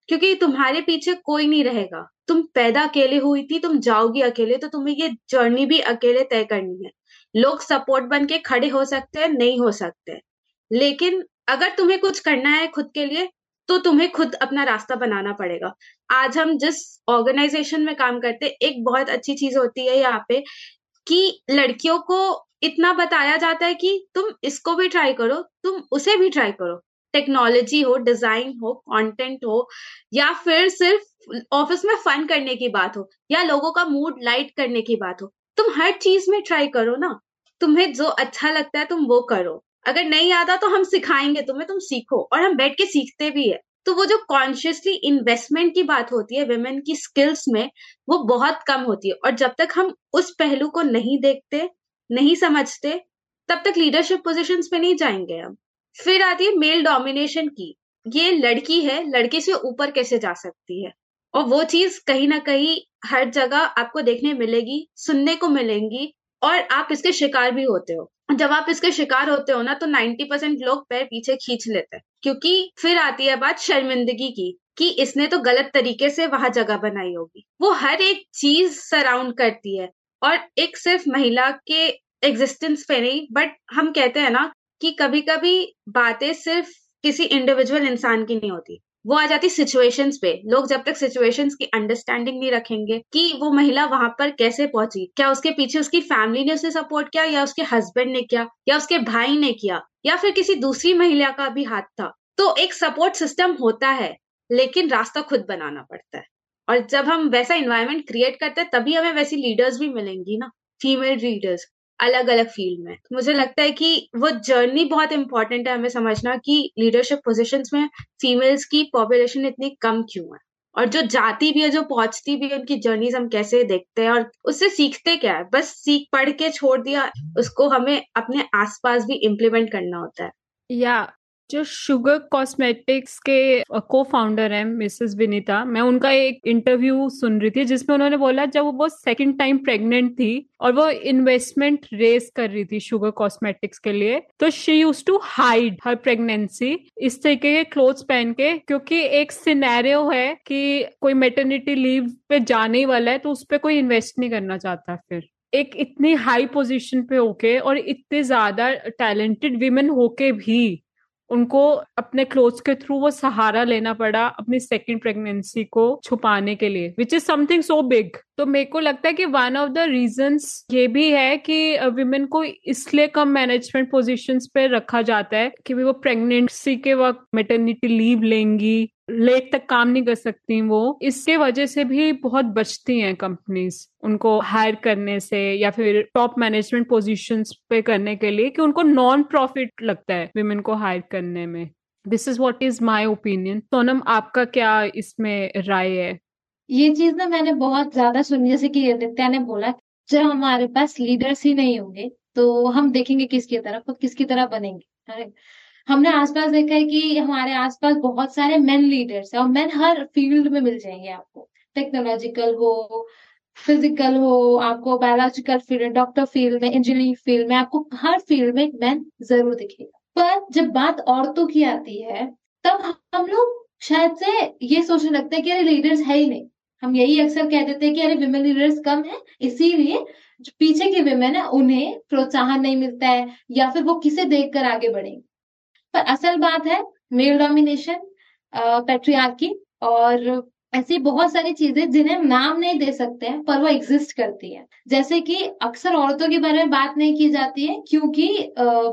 क्योंकि तुम्हारे पीछे कोई नहीं रहेगा। तुम पैदा अकेले हुई थी, तुम जाओगी अकेले तो तुम्हें ये जर्नी भी अकेले तय करनी है। लोग सपोर्ट बन के खड़े हो सकते हैं, नहीं हो सकते लेकिन अगर तुम्हें कुछ करना है खुद के लिए तो तुम्हें खुद अपना रास्ता बनाना पड़ेगा। आज हम जिस ऑर्गेनाइजेशन में काम करते एक बहुत अच्छी चीज़ होती है यहाँ पे कि लड़कियों को इतना बताया जाता है कि तुम इसको भी ट्राई करो, तुम उसे भी ट्राई करो। टेक्नोलॉजी हो डिज़ाइन हो कंटेंट हो, या फिर सिर्फ़ ऑफ़िस में फन करने की बात हो, या लोगों का मूड लाइट करने की बात हो। तुम हर चीज़ में ट्राई करो ना। तुम्हें जो अच्छा लगता है तुम वो करो। अगर नहीं आता तो हम सिखाएँगे तुम्हें, तुम सीखो और हम बैठ के सीखते भी है। तो वो जो कॉन्शियसली इन्वेस्टमेंट की बात होती है वेमेन की स्किल्स में, वो बहुत कम होती है। और जब तक हम उस पहलू को नहीं देखते, नहीं समझते, तब तक लीडरशिप पोजिशन पे नहीं जाएँगे हम। फिर आती है मेल डोमिनेशन की। ये लड़की है, लड़के से ऊपर कैसे जा सकती है? और वो चीज़ कहीं ना कहीं हर जगह आपको देखने मिलेगी, सुनने को मिलेंगी और आप इसके शिकार भी होते हो। जब आप इसके शिकार होते हो ना तो 90 परसेंट लोग पैर पीछे खींच लेते हैं, क्योंकि फिर आती है बात शर्मिंदगी की, कि इसने तो गलत तरीके से वहाँ जगह बनाई होगी। वो हर एक चीज़ सराउंड करती है और एक सिर्फ़ महिला के एग्जिस्टेंस पे नहीं बट हम कहते हैं ना कि कभी कभी बातें सिर्फ़ किसी इंडिविजुअल इंसान की नहीं होती। वो आ जाती सिचुएशंस पे। लोग जब तक सिचुएशंस की अंडरस्टैंडिंग नहीं रखेंगे कि वो महिला वहाँ पर कैसे पहुँची, क्या उसके पीछे उसकी फैमिली ने उसे सपोर्ट किया, या उसके हस्बैंड ने किया, या उसके भाई ने किया, या फिर किसी दूसरी महिला का भी हाथ था। तो एक सपोर्ट सिस्टम होता है, लेकिन रास्ता खुद बनाना पड़ता है। और जब हम वैसा इन्वायरमेंट क्रिएट करते हैं, तभी हमें वैसी लीडर्स भी मिलेंगी ना फीमेल लीडर्स अलग अलग फ़ील्ड में मुझे लगता है कि वो जर्नी बहुत इंपॉर्टेंट है हमें समझना कि लीडरशिप पोजिशन में फीमेल्स की पॉपुलेशन इतनी कम क्यों है? और जो जाती भी है, जो पहुँचती भी है, उनकी जर्नीज हम कैसे देखते हैं और उससे सीखते क्या है? बस सीख, पढ़ के छोड़ दिया, उसको हमें अपने आसपास भी इम्प्लीमेंट करना होता है। या जो शुगर कॉस्मेटिक्स के को फाउंडर हैं मिसेस विनीता मैं उनका एक इंटरव्यू सुन रही थी जिसमें उन्होंने बोला जब वो सेकंड टाइम प्रेग्नेंट थी और वो इन्वेस्टमेंट रेस कर रही थी शुगर कॉस्मेटिक्स के लिए तो she used to hide her pregnancy इस तरीके के क्लोथ्स पहन के क्योंकि एक सिनेरियो है कि कोई मेटर्निटी लीव पे जाने ही वाला है तो उस पर कोई इन्वेस्ट नहीं करना चाहता फिर। एक इतनी हाई पोजीशन पे होके और इतने ज़्यादा टैलेंटेड विमेन होके भी उनको अपने क्लोथ्स के थ्रू वो सहारा लेना पड़ा अपनी सेकेंड प्रेगनेंसी को छुपाने के लिए which is something so big तो मेरे को लगता है कि वन ऑफ़ द रीजंस ये भी है कि विमेन को इसलिए कम मैनेजमेंट पोजीशंस पे रखा जाता है कि वो प्रेगनेंसी के वक्त मेटर्निटी लीव लेंगी लेट तक काम नहीं कर सकती वो। इसके वजह से भी बहुत बचती हैं कंपनीज़ उनको हायर करने से या फिर टॉप मैनेजमेंट पोजीशंस पे करने के लिए कि उनको नॉन प्रॉफिट लगता है विमेन को हायर करने में। This is what is my opinion Sonam आपका क्या इसमें राय है? ये चीज़ ना मैंने बहुत ज़्यादा सुनी जैसे कि नित्या ने बोला जब हमारे पास लीडर्स ही नहीं होंगे तो हम देखेंगे किसकी तरफ़ किसकी तरह बनेंगे हमने आसपास देखा है कि हमारे आसपास बहुत सारे मेन लीडर्स हैं और मेन हर फ़ील्ड में मिल जाएँगे आपको। टेक्नोलॉजिकल हो फ़िज़िकल हो, आपको बायोलॉजिकल फ़ील्ड डॉक्टर फ़ील्ड में इंजीनियरिंग फ़ील्ड में, आपको हर फ़ील्ड में मैन ज़रूर दिखेगा। पर जब बात औरतों की आती है, तब हम लोग शायद से ये सोचने लगते हैं कि अरे लीडर्स है ही नहीं। हम यही अक्सर कह देते हैं कि अरे विमेन लीडर्स कम है, इसीलिए जो पीछे के विमेन है, उन्हें प्रोत्साहन नहीं मिलता है, या फिर वो किसे देखकर आगे बढ़ेंगे? पर असल बात है मेल डोमिनेशन पेट्रियार्की और ऐसी बहुत सारी चीज़ें जिन्हें हम नाम नहीं दे सकते हैं, पर वो एग्जिस्ट करती है। जैसे कि अक्सर औरतों के बारे में बात नहीं की जाती है, क्योंकि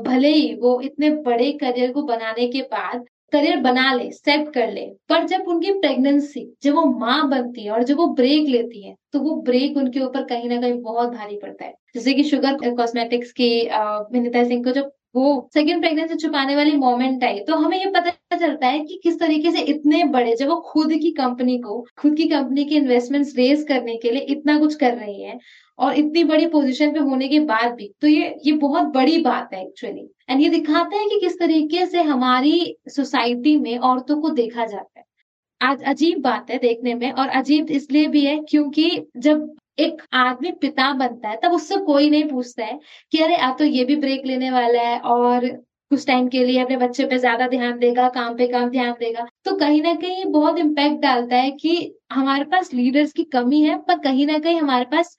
भले ही वो इतने बड़े करियर को बनाने के बाद करियर बना ले सेट कर ले। पर जब उनकी प्रेगनेंसी जब वो माँ बनती है और जब वो ब्रेक लेती है तो वो ब्रेक उनके ऊपर कहीं ना कहीं बहुत भारी पड़ता है। जैसे कि शुगर कॉस्मेटिक्स की विनीता सिंह को जब वो सेकेंड प्रेगनेंसी छुपाने वाली मोमेंट आई। तो हमें ये पता चलता है कि किस तरीके से इतने बड़े, जब वो खुद की कंपनी को, खुद की कंपनी के इन्वेस्टमेंट्स रेज करने के लिए इतना कुछ कर रही है और इतनी बड़ी पोजीशन पे होने के बाद भी तो ये ये बहुत बड़ी बात है एक्चुअली एंड ये दिखाता है कि किस तरीके से हमारी सोसाइटी में औरतों को देखा जाता है। आज अजीब बात है देखने में और अजीब इसलिए भी है क्योंकि जब एक आदमी पिता बनता है, तब उससे कोई नहीं पूछता है कि अरे, अब तो ये भी ब्रेक लेने वाला है और कुछ टाइम के लिए अपने बच्चे पे ज़्यादा ध्यान देगा, काम पे काम ध्यान देगा। तो कहीं ना कहीं ये बहुत इम्पैक्ट डालता है कि हमारे पास लीडर्स की कमी है, पर कहीं ना कहीं हमारे पास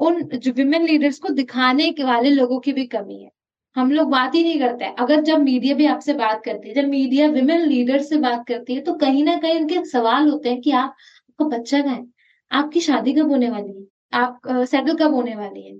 उन जो विमेन लीडर्स को दिखाने के वाले लोगों की भी कमी है। हम लोग बात ही नहीं करते। हैं अगर जब मीडिया भी आपसे बात करती है, जब मीडिया विमेन लीडर से बात करती है तो कहीं ना कहीं उनके सवाल होते हैं कि आप, आपका बच्चा कहा है? आपकी शादी कब होने वाली है? आप सेटल कब होने वाली है?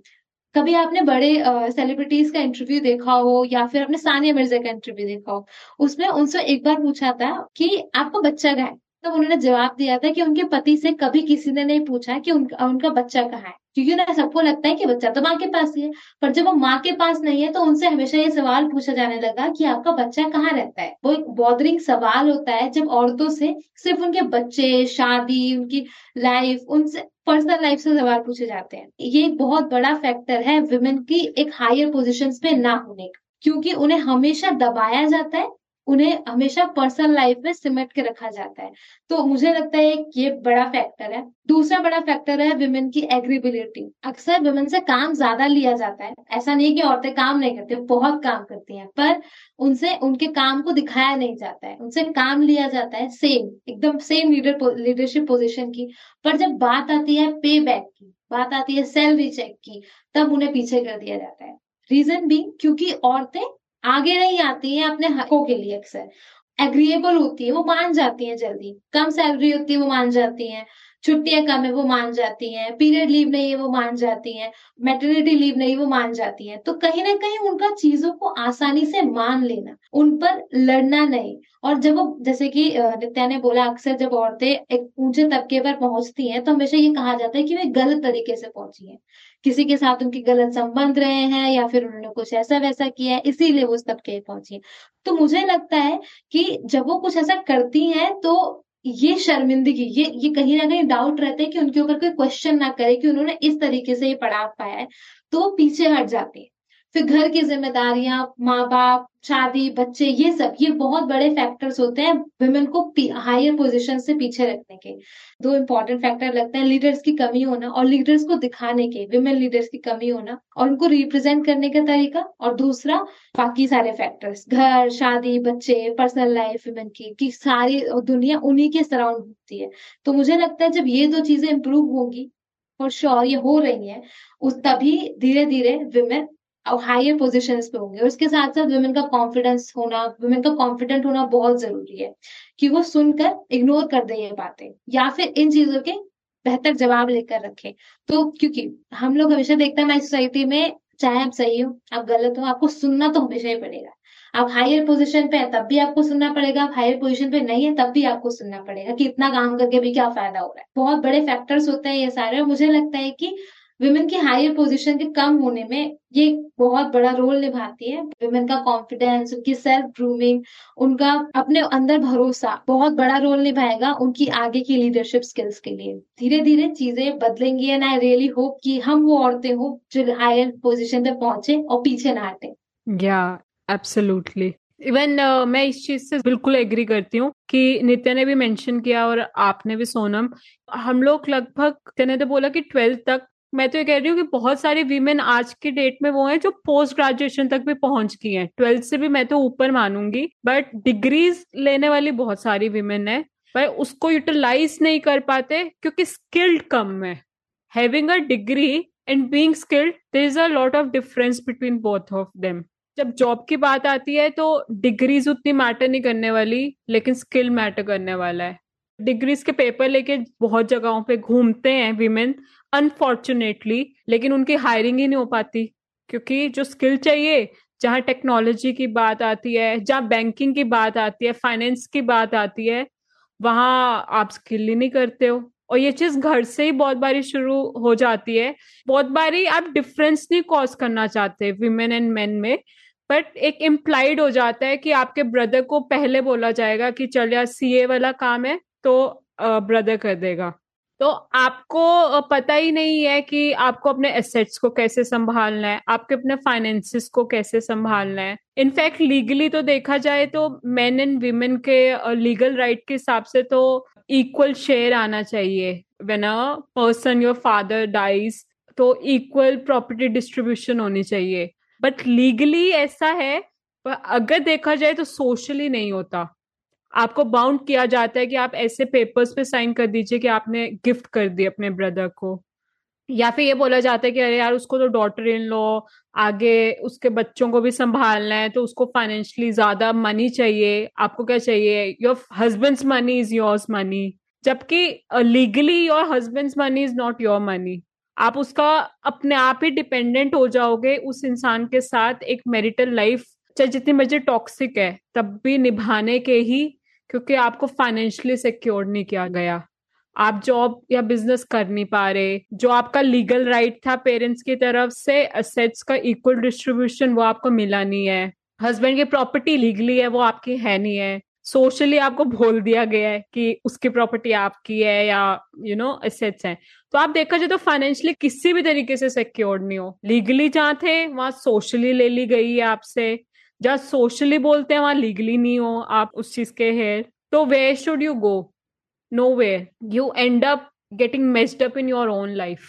कभी आपने बड़े सेलिब्रिटीज का इंटरव्यू देखा हो या फिर आपने सानिया मिर्ज़ा का इंटरव्यू देखा हो? उसमें उनसे एक बार पूछा था कि आपका बच्चा का है? तो उन्होंने जवाब दिया था कि उनके पति से कभी किसी ने नहीं पूछा कि उनका उनका बच्चा कहाँ है। क्योंकि उन्हें सबको लगता है कि बच्चा तो माँ के पास ही है, पर जब वो माँ के पास नहीं है तो उनसे हमेशा ये सवाल पूछा जाने लगा कि आपका बच्चा कहाँ रहता है? वो एक बॉदरिंग सवाल होता है जब औरतों से सिर्फ़ उनके बच्चे, शादी, उनकी लाइफ उनसे पर्सनल लाइफ से सवाल पूछे जाते हैं। ये एक बहुत बड़ा फैक्टर है वुमेन की एक हायर पोजिशन पे ना होने का, क्योंकि उन्हें हमेशा दबाया जाता है उन्हें हमेशा पर्सनल लाइफ में सिमट के रखा जाता है। तो मुझे लगता है ये बड़ा फैक्टर है। दूसरा बड़ा फैक्टर है विमेन की एग्रीबिलिटी अक्सर विमेन से काम ज़्यादा लिया जाता है। ऐसा नहीं कि औरतें काम नहीं करती, बहुत काम करती हैं, पर उनसे, उनके काम को दिखाया नहीं जाता है। उनसे काम लिया जाता है सेम एकदम सेम लीडर लीडरशिप पोजिशन की। पर जब बात आती है पे बैक की, बात आती है सैलरी चेक की, तब उन्हें पीछे कर दिया जाता है। रीजन भी क्योंकि औरतें आगे नहीं आती है अपने हकों के लिए अक्सर। एग्रीएबल होती है, वो मान जाती है जल्दी। कम सैलरी होती है, वो मान जाती है। छुट्टियाँ कम है, वो मान जाती हैं। पीरियड लीव नहीं है, वो मान जाती हैं। मेटर्निटी लीव नहीं, वो मान जाती हैं। तो कहीं ना कहीं उनका चीज़ों को आसानी से मान लेना, उन पर लड़ना नहीं। और जब वो, जैसे कि नित्या ने बोला, अक्सर जब औरतें एक ऊँचे तबके पर पहुँचती हैं तो हमेशा ये कहा जाता है कि वे गलत तरीके से पहुँची हैं। किसी के साथ उनके गलत संबंध रहे हैं या फिर उन्होंने कुछ ऐसा वैसा किया है, इसीलिए वो उस तबके पहुँची। तो मुझे लगता है कि जब वो कुछ ऐसा करती हैं तो ये शर्मिंदगी, ये ये कहीं ना कहीं डाउट रहते है कि उनके ऊपर कोई क्वेश्चन ना करे कि उन्होंने इस तरीके से ये पढ़ा पाया है तो पीछे हट जाती हैं। फिर घर की जिम्मेदारियाँ माँ बाप शादी, बच्चे, ये सब, ये बहुत बड़े फैक्टर्स होते हैं वुमेन को हायर पोजीशन से पीछे रखने के। दो इंपॉर्टेंट फैक्टर लगते हैं लीडर्स की कमी होना और लीडर्स को दिखाने के विमेन लीडर्स की कमी होना और उनको रिप्रेजेंट करने का तरीका और दूसरा, बाकी सारे फैक्टर्स घर, शादी, बच्चे पर्सनल लाइफ वुमेन की की सारी दुनिया उन्हीं के सराउंड होती है। तो मुझे लगता है जब ये दो चीज़ें इंप्रूव होंगी और श्योर ये हो रही है, उस तभी धीरे धीरे विमेन हायर पोजिशन पे होंगे। और उसके साथ साथ वुमेन का कॉन्फिडेंस होना वुमेन का कॉन्फिडेंट होना बहुत ज़रूरी है कि वो सुनकर इग्नोर कर दे ये बातें या फिर इन चीज़ों के बेहतर जवाब लेकर रखे। तो क्योंकि हम लोग हमेशा देखते हैं हमारी सोसाइटी में, चाहे आप सही हो, आप गलत हो, आपको सुनना तो हमेशा ही पड़ेगा। आप हायर पोजीशन पे है, तब भी आपको सुनना पड़ेगा। आप हायर पोजीशन पे नहीं है, तब भी आपको सुनना पड़ेगा कि इतना काम करके भी क्या फ़ायदा हो रहा है। बहुत बड़े फैक्टर्स होते हैं ये सारे और मुझे लगता है कि विमेन की हायर पोजीशन के कम होने में ये बहुत बड़ा रोल निभाती है। विमेन का कॉन्फिडेंस उनकी सेल्फ ग्रूमिंग उनका अपने अंदर भरोसा बहुत बड़ा रोल निभाएगा उनकी आगे की लीडरशिप स्किल्स के लिए। धीरे धीरे चीज़ें बदलेंगी एंड आई रियली होप कि हम वो औरतें हो जो हायर पोजिशन पे पहुँचे और पीछे ना हटे। एब्सोल्युटली इवन uh, मैं इस चीज़ से बिल्कुल एग्री करती हूँ कि नित्या ने भी मेंशन किया और आपने भी सोनम। हम लोग लगभग नित्या ने तो बोला कि ट्वेल्थ तक मैं तो ये कह रही हूँ कि बहुत सारी वीमेन आज की डेट में वो हैं जो पोस्ट ग्रेजुएशन तक भी पहुँच गई हैं। ट्वेल्थ से भी मैं तो ऊपर मानूँगी बट डिग्रीज लेने वाली बहुत सारी वीमेन है, पर उसको यूटिलाइज नहीं कर पाते क्योंकि स्किल्ड कम है। Having a degree and being skilled there is a lot of difference between both of them जब जॉब की बात आती है तो डिग्रीज उतनी मैटर नहीं करने वाली, लेकिन स्किल मैटर करने वाला है। डिग्रीज के पेपर लेके बहुत जगहों पे घूमते हैं विमेन अनफॉर्चुनेटली लेकिन उनकी हायरिंग ही नहीं हो पाती, क्योंकि जो स्किल चाहिए, जहाँ टेक्नोलॉजी की बात आती है, जहाँ बैंकिंग की बात आती है फाइनेंस की बात आती है, वहाँ आप स्किल ही नहीं करते हो। और ये चीज़ घर से ही बहुत बारी शुरू हो जाती है। बहुत बारी आप डिफरेंस नहीं कॉज करना चाहते विमेन एंड मेन में बट एक इम्प्लाइड हो जाता है कि आपके ब्रदर को पहले बोला जाएगा कि चल यार सीए वाला काम है तो ब्रदर कर देगा। तो आपको पता ही नहीं है कि आपको अपने एसेट्स को कैसे संभालना है, आपके अपने फाइनेंसिस को कैसे संभालना है। इनफैक्ट लीगली तो देखा जाए तो मैन एंड वीमेन के लीगल राइट के हिसाब से तो इक्वल शेयर आना चाहिए। When a person your father dies तो इक्वल प्रॉपर्टी डिस्ट्रीब्यूशन होनी चाहिए। बट लीगली ऐसा है, पर अगर देखा जाए तो सोशली नहीं होता। आपको बाउंड किया जाता है कि आप ऐसे पेपर्स पे साइन कर दीजिए कि आपने गिफ्ट कर दी अपने ब्रदर को। या फिर ये बोला जाता है कि अरे यार, उसको तो डॉटर इन लो आगे उसके बच्चों को भी संभालना है तो उसको फाइनेंशियली ज़्यादा मनी चाहिए। आपको क्या चाहिए? Your husband's money is yours money जबकि legally your husband's money is not your money आप उसका अपने आप ही डिपेंडेंट हो जाओगे उस इंसान के साथ एक मेरिटल लाइफ चाहे जितनी मर्ज़ी टॉक्सिक है, तब भी निभाने के ही क्योंकि आपको फाइनेंशियली सिक्योर नहीं किया गया। आप जॉब या बिज़नेस कर नहीं पा रहे। जो आपका लीगल राइट था पेरेंट्स की तरफ़ से असेट्स का इक्वल डिस्ट्रीब्यूशन वो आपको मिला नहीं है। हस्बैंड की प्रॉपर्टी लीगली है, वो आपकी है नहीं है। सोशली आपको बोल दिया गया है कि उसकी प्रॉपर्टी आपकी है या यू नो असेट्स हैं। तो आप देखा जाए तो फाइनेंशियली किसी भी तरीके से सिक्योर नहीं हो। लीगली जहाँ थे, वहाँ सोशली ले ली गई है आपसे। जहाँ सोशली बोलते हैं, वहाँ लीगली नहीं हो, आप उस चीज़ के है तो way should you go no way you end up getting messed up in your own life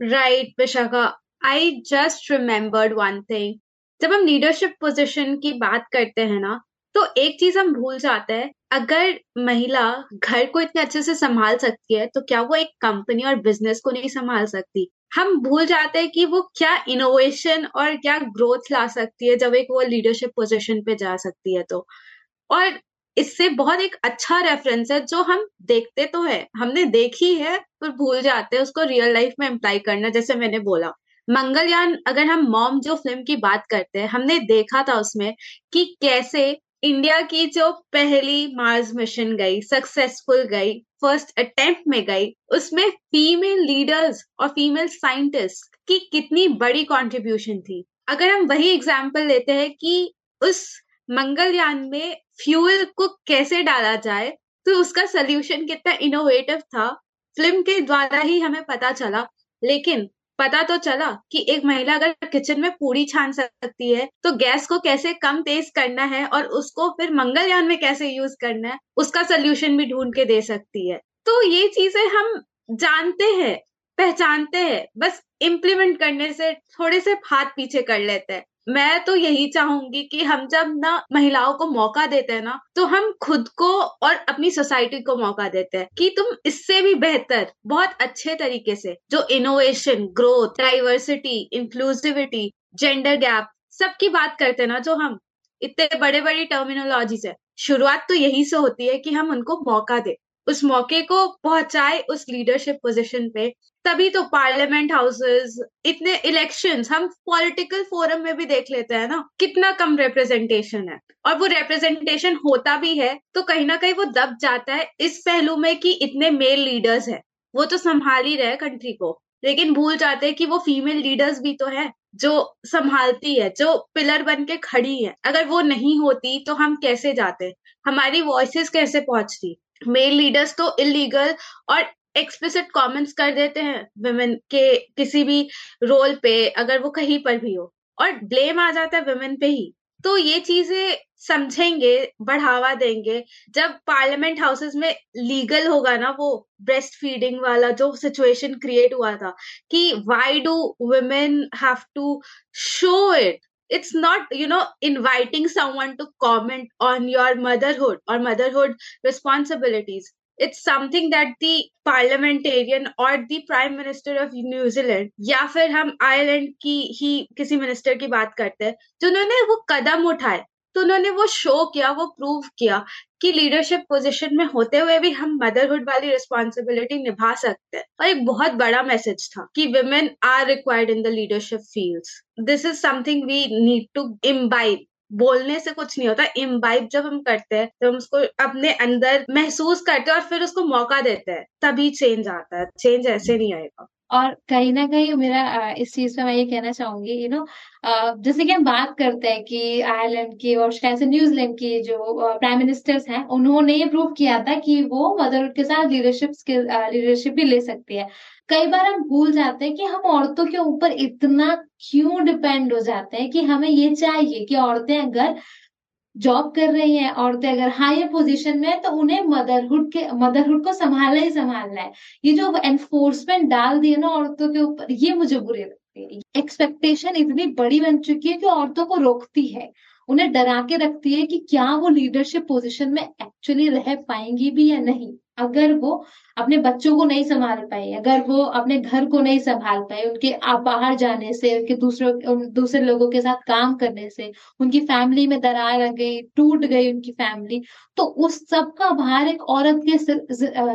right Vishakha I just remembered one thing जब हम लीडरशिप पोजिशन की बात करते हैं ना तो एक चीज़ हम भूल जाते हैं, अगर महिला घर को इतने अच्छे से संभाल सकती है तो क्या वो एक कंपनी और बिज़नेस को नहीं संभाल सकती? हम भूल जाते हैं कि वो क्या इनोवेशन और क्या ग्रोथ ला सकती है, जब एक वो लीडरशिप पोजीशन पे जा सकती है तो। और इससे बहुत एक अच्छा रेफरेंस है, जो हम देखते तो है। हमने देखी है, पर भूल जाते हैं, उसको रियल लाइफ में अप्लाई करना, जैसे मैंने बोला। मंगलयान, अगर हम मॉम जो फ़िल्म की बात करते हैं, हमने देखा था उसमें कि कैसे इंडिया की जो पहली मार्स मिशन गई सक्सेसफुल गई फ़र्स्ट अटेम्प्ट में गई, उसमें फीमेल लीडर्स और फीमेल साइंटिस्ट की कितनी बड़ी कंट्रीब्यूशन थी। अगर हम वही एग्ज़ाम्पल लेते हैं कि उस मंगलयान में फ्यूल को कैसे डाला जाए तो उसका सोल्यूशन कितना इनोवेटिव था। फ़िल्म के द्वारा ही हमें पता चला, लेकिन पता तो चला कि एक महिला अगर किचन में पूरी छान सकती है तो गैस को कैसे कम तेज करना है और उसको फिर मंगलयान में कैसे यूज़ करना है, उसका सोल्यूशन भी ढूंढ के दे सकती है। तो ये चीज़ें हम जानते हैं, पहचानते हैं, बस इम्प्लीमेंट करने से थोड़े से हाथ पीछे कर लेते हैं। मैं तो यही चाहूँगी कि हम जब ना महिलाओं को मौका देते हैं ना तो हम खुद को और अपनी सोसाइटी को मौका देते हैं कि तुम इससे भी बेहतर, बहुत अच्छे तरीके से, जो innovation growth diversity inclusivity gender gap सबकी बात करते हैं ना, जो हम इतने बड़े बड़ी टर्मिनोलॉजी से शुरुआत तो यही से होती है कि हम उनको मौका दें। उस मौके को पहुँचाए उस लीडरशिप पोजीशन पे। तभी तो पार्लियामेंट हाउसेस इतने इलेक्शंस हम पॉलिटिकल फोरम में भी देख लेते हैं ना, कितना कम रिप्रेजेंटेशन है। और वो रिप्रेजेंटेशन होता भी है तो कहीं ना कहीं वो दब जाता है इस पहलू में कि इतने मेल लीडर्स है। वो तो संभाल ही रहे कंट्री को, लेकिन भूल जाते हैं कि वो फीमेल लीडर्स भी तो है, जो संभालती है, जो पिलर बन के खड़ी है। अगर वो नहीं होती तो हम कैसे जाते हमारी वॉइसेस कैसे पहुँचती? मेल लीडर्स तो इलीगल और एक्सप्लिसिट कमेंट्स कर देते हैं वुमेन के किसी भी रोल पे, अगर वो कहीं पर भी हो, और ब्लेम आ जाता है वुमेन पे ही। तो ये चीज़ें समझेंगे, बढ़ावा देंगे। जब पार्लियामेंट हाउसेस में लीगल होगा ना वो ब्रेस्ट फीडिंग वाला जो सिचुएशन क्रिएट हुआ था कि why do women have to show it it's not you know inviting someone to comment on your motherhood or motherhood responsibilities it's something that the parliamentarian or the prime minister of New Zealand या फिर हम आयरलैंड की ही किसी मिनिस्टर की बात करते हैं जिन्होंने वो कदम उठाए तो उन्होंने वो शो किया, वो प्रूव किया कि लीडरशिप पोजीशन में होते हुए भी हम मदरहुड वाली रिस्पॉन्सिबिलिटी निभा सकते हैं। और एक बहुत बड़ा मैसेज था कि women are required in the leadership fields this is something we need to imbibe बोलने से कुछ नहीं होता इम्बाइब जब हम करते हैं तो हम उसको अपने अंदर महसूस करते हैं और फिर उसको मौका देते हैं। तभी चेंज आता है। चेंज ऐसे नहीं आएगा। और कहीं ना कहीं मेरा इस चीज़ में मैं ये कहना चाहूँगी यू नो जैसे कि हम बात करते हैं कि आयरलैंड की और शायद न्यूजीलैंड की जो प्राइम मिनिस्टर्स हैं, उन्होंने ये प्रूव किया था कि वो मदरहुड के साथ लीडरशिप लीडरशिप भी ले सकती है। कई बार हम भूल जाते हैं कि हम औरतों के ऊपर इतना क्यों डिपेंड हो जाते हैं कि हमें ये चाहिए कि औरतें अगर जॉब कर रही हैं औरतें अगर हाई पोजीशन में है तो उन्हें मदरहुड के मदरहुड को संभालना ही संभालना है। ये जो एनफोर्समेंट डाल दिए ना औरतों के ऊपर, ये मुझे बुरे लगते हैं। एक्सपेक्टेशन इतनी बड़ी बन चुकी है कि औरतों को रोकती है। उन्हें डरा के रखती है कि क्या वो लीडरशिप पोजीशन में एक्चुअली रह पाएँगी भी या नहीं। अगर वो अपने बच्चों को नहीं संभाल पाए अगर वो अपने घर को नहीं संभाल पाए उनके बाहर जाने से उनके दूसरों दूसरे लोगों के साथ काम करने से उनकी फैमिली में दरार आ गई टूट गई उनकी फैमिली तो उस सब का भार एक औरत के सर,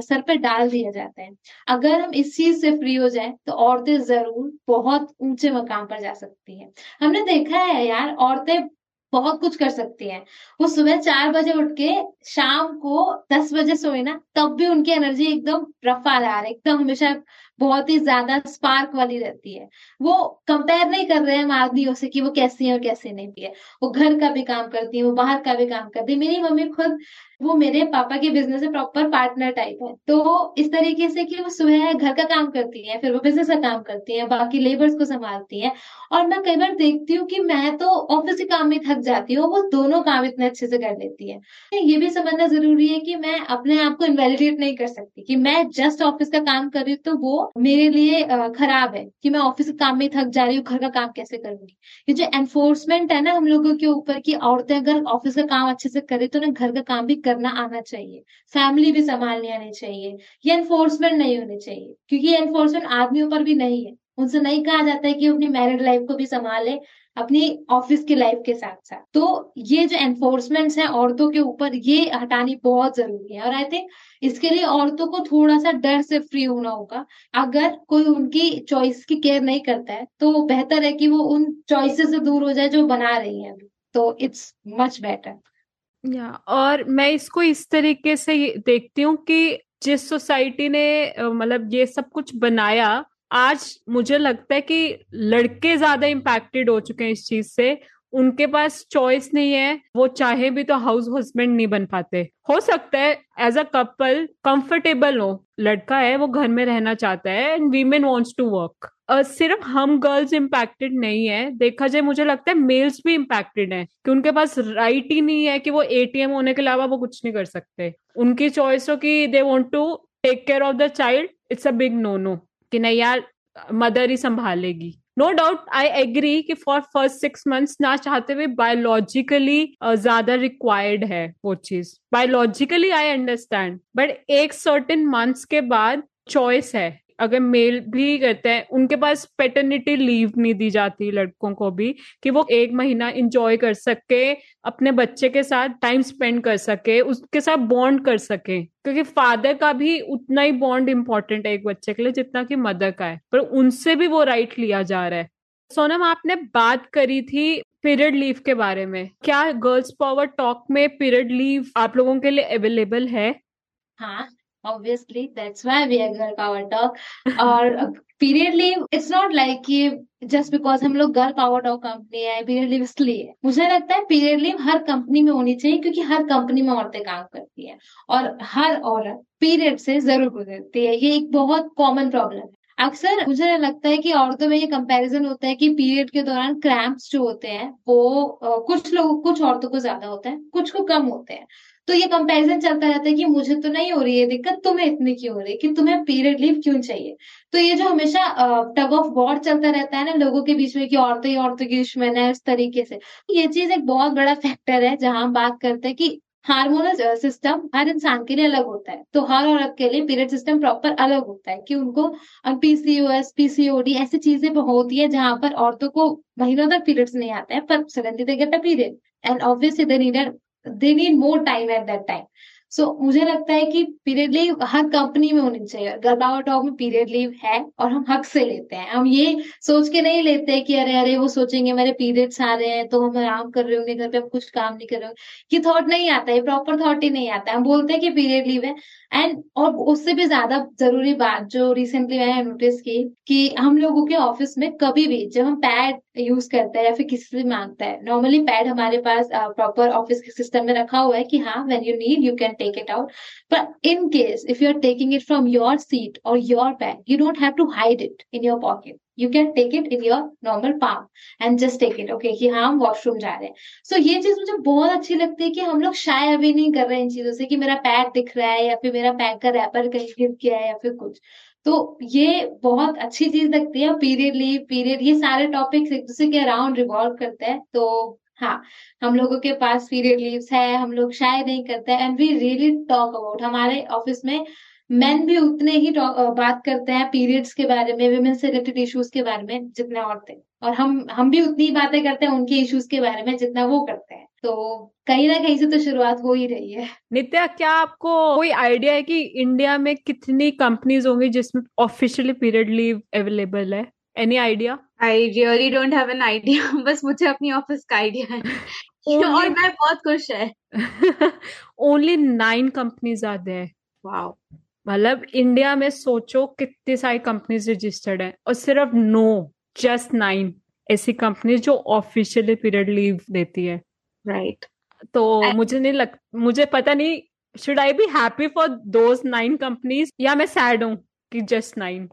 सर पे डाल दिया जाता है। अगर हम इस चीज़ से फ्री हो जाए तो औरतें ज़रूर बहुत ऊँचे मकाम पर जा सकती है। हमने देखा है यार औरतें बहुत कुछ कर सकती हैं। वो सुबह चार बजे उठ के शाम को दस बजे सोए ना, तब भी उनकी एनर्जी एकदम रफा रहा है एकदम हमेशा बहुत ही ज़्यादा स्पार्क वाली रहती है। वो कंपेयर नहीं कर रहे हैं आदमियों से कि वो कैसी है और कैसे नहीं भी है। वो घर का भी काम करती है, वो बाहर का भी काम करती है। मेरी मम्मी खुद, वो मेरे पापा के बिज़नेस में प्रॉपर पार्टनर टाइप है। तो इस तरीके से कि वो सुबह घर का काम करती है, फिर वो बिज़नेस का काम करती है, बाकी लेबर्स को संभालती है। और मैं कई बार देखती हूँ कि मैं तो ऑफ़िस के काम में थक जाती हूँ, वो दोनों काम इतने अच्छे से कर लेती है। ये भी समझना ज़रूरी है कि मैं अपने आप को इनवेलिडेट नहीं कर सकती कि मैं जस्ट ऑफ़िस का काम कर रही हूँ तो वो मेरे लिए खराब है कि मैं ऑफ़िस के काम में थक जा रही हूँ, घर का काम कैसे करूँगी? ये जो एनफोर्समेंट है ना हम लोगों के ऊपर की औरतें अगर ऑफ़िस का काम अच्छे से करे तो ना घर का काम भी करना आना चाहिए। फैमिली भी संभालने आनी चाहिए। ये एनफोर्समेंट नहीं होनी चाहिए, क्योंकि एनफोर्समेंट आदमियों पर भी नहीं है। उनसे नहीं कहा जाता है कि अपनी मैरिड लाइफ को भी संभाले। अपनी ऑफ़िस की लाइफ के साथ साथ। तो ये जो एनफोर्समेंट है औरतों के ऊपर, ये हटानी बहुत ज़रूरी है। और आई थिंक इसके लिए औरतों को थोड़ा सा डर से फ्री होना होगा। अगर कोई उनकी चॉइस की केयर नहीं करता है तो बेहतर है कि वो उन चॉइसेस से दूर हो जाए जो बना रही है अभी। तो इट्स मच बेटर या और मैं इसको इस तरीके से देखती हूँ कि जिस सोसाइटी ने मतलब ये सब कुछ बनाया आज मुझे लगता है कि लड़के ज़्यादा इम्पैक्टेड हो चुके हैं इस चीज़ से। उनके पास चॉइस नहीं है। वो चाहे भी तो हाउस हस्बैंड नहीं बन पाते। हो सकता है एज अ कपल कंफर्टेबल हो। लड़का है, वो घर में रहना चाहता है and women wants to work सिर्फ़ हम गर्ल्स इम्पैक्टेड नहीं है। देखा जाए, मुझे लगता है मेल्स भी इम्पैक्टेड हैं कि उनके पास राइट ही नहीं है कि वो एटीएम होने के अलावा वो कुछ नहीं कर सकते। उनकी चॉइस हो कि they want to take care of the child it's a big no no कि नहीं यार, मदर ही संभालेगी। नो डाउट आई एग्री कि फॉर फ़र्स्ट सिक्स मंथ्स ना चाहते हुए बायोलॉजिकली ज़्यादा रिक्वायर्ड है वो चीज़। बायोलॉजिकली आई अंडरस्टैंड बट एक सर्टेन मंथ्स के बाद चॉइस है। अगर मेल भी करते हैं, उनके पास पेटर्निटी लीव नहीं दी जाती लड़कों को भी, कि वो एक महीना इंजॉय कर सके, अपने बच्चे के साथ टाइम स्पेंड कर सके, उसके साथ बॉन्ड कर सके। क्योंकि फादर का भी उतना ही बॉन्ड इंपॉर्टेंट है एक बच्चे के लिए जितना कि मदर का है। पर उनसे भी वो राइट लिया जा रहा है। सोनम, आपने बात करी थी पीरियड लीव के बारे में। क्या गर्ल्स पावर टॉक में पीरियड लीव आप लोगों के लिए अवेलेबल है? हाँ। Obviously, that's why we are girl power talk. और पीरियड इट्स नॉट लाइक कि जस्ट बिकॉज़ हम लोग गर्ल पावर टॉक कंपनी है पीरियड इसलिए मुझे लगता है पीरियड लीव हर कंपनी में होनी चाहिए क्योंकि हर कंपनी में औरतें काम करती है। और हर औरत पीरियड से ज़रूर गुजरती है। ये एक बहुत कॉमन प्रॉब्लम है। अक्सर मुझे लगता है कि औरतों में ये कंपैरिजन होता है कि पीरियड के दौरान क्रैम्प्स जो होते हैं, वो कुछ लोग, कुछ औरतों को ज़्यादा होता है, कुछ को कम होते हैं। तो ये कंपैरिजन चलता रहता है कि मुझे तो नहीं हो रही है दिक्कत, तुम्हें इतनी क्यों हो रही है? कि तुम्हें पीरियड लीव क्यों चाहिए? तो ये जो हमेशा टग ऑफ़ वॉर चलता रहता है ना लोगों के बीच में कि औरतें ही औरतों की दुश्मन है इस तरीके से। ये चीज़ एक बहुत बड़ा फैक्टर है जहाँ हम बात करते हैं कि हार्मोनल सिस्टम हर इंसान के लिए अलग होता है। तो हर औरत के लिए पीरियड सिस्टम प्रॉपर अलग होता है कि उनको पीसीओएस पीसीओडी ऐसी चीज़ें होती है जहाँ पर औरतों को महीनों तक पीरियड्स नहीं आते हैं पर suddenly they period and obviously they need they need more time at that time so so, मुझे लगता है कि पीरियड लीव हर कंपनी में होनी चाहिए। गर्भावा टॉक में पीरियड लीव है और हम हक से लेते हैं। हम ये सोच के नहीं लेते हैं कि अरे अरे वो सोचेंगे मेरे पीरियड्स आ रहे हैं तो हम आराम कर रहे होंगे घर पे हम कुछ काम नहीं कर रहे होंगे। ये थॉट नहीं आता है प्रॉपर थॉट ही नहीं आता। हम बोलते हैं कि पीरियड लीव है। एंड और उससे भी ज़्यादा ज़रूरी बात जो रिसेंटली मैंने नोटिस की कि हम लोगों के ऑफ़िस में कभी भी जब हम पैड यूज़ करते हैं या फिर किसी से माँगता है नॉर्मली पैड हमारे पास प्रॉपर ऑफ़िस के सिस्टम में रखा हुआ है कि हाँ when you need you can take it out. But in case if you're taking it from your seat or your bag, you don't have to hide it in your pocket. You can take it in your normal palm and just take it. Okay कि हाँ हम वॉशरूम जा रहे हैं सो so, ये चीज़ मुझे बहुत अच्छी लगती है कि हम लोग शाय अभी नहीं कर रहे हैं इन चीज़ों से कि मेरा पैड दिख रहा है या फिर मेरा पैड का रैपर कहीं गिर गया है या फिर कुछ तो ये बहुत अच्छी चीज़ लगती है पीरियड लीव पीरियड ये सारे टॉपिक्स एक दूसरे के अराउंड रिवॉल्व करते हैं तो हाँ हम लोगों के पास पीरियड लीव्स है, हम लोग शायद नहीं करते हैं and we really talk about हमारे ऑफ़िस में मेन भी उतने ही बात करते हैं पीरियड्स के बारे में विमेन से रिलेटेड इश्यूज़ के बारे में जितने औरतें, और हम हम भी उतनी बातें करते हैं उनके इश्यूज़ के बारे में जितना वो करते हैं। तो कहीं ना कहीं से तो शुरुआत हो ही रही है। नित्या, क्या आपको कोई आइडिया है कि इंडिया में कितनी कंपनीज़ होंगी जिसमें ऑफिशियली पीरियड लीव अवेलेबल है? Any idea I really don't have an idea बस मुझे अपनी ऑफ़िस का आइडिया है। और मैं बहुत खुश है। Only nine companies are there wow मतलब इंडिया में सोचो कितनी सारी कंपनीज़ रजिस्टर्ड है। और सिर्फ़ नो जस्ट नाइन ऐसी कंपनी जो ऑफिशियली पीरियड लीव देती है। Right right. तो And... मुझे नहीं लग मुझे पता नहीं should I be happy for those nine companies या मैं सैड हूँ कि जस्ट नाइन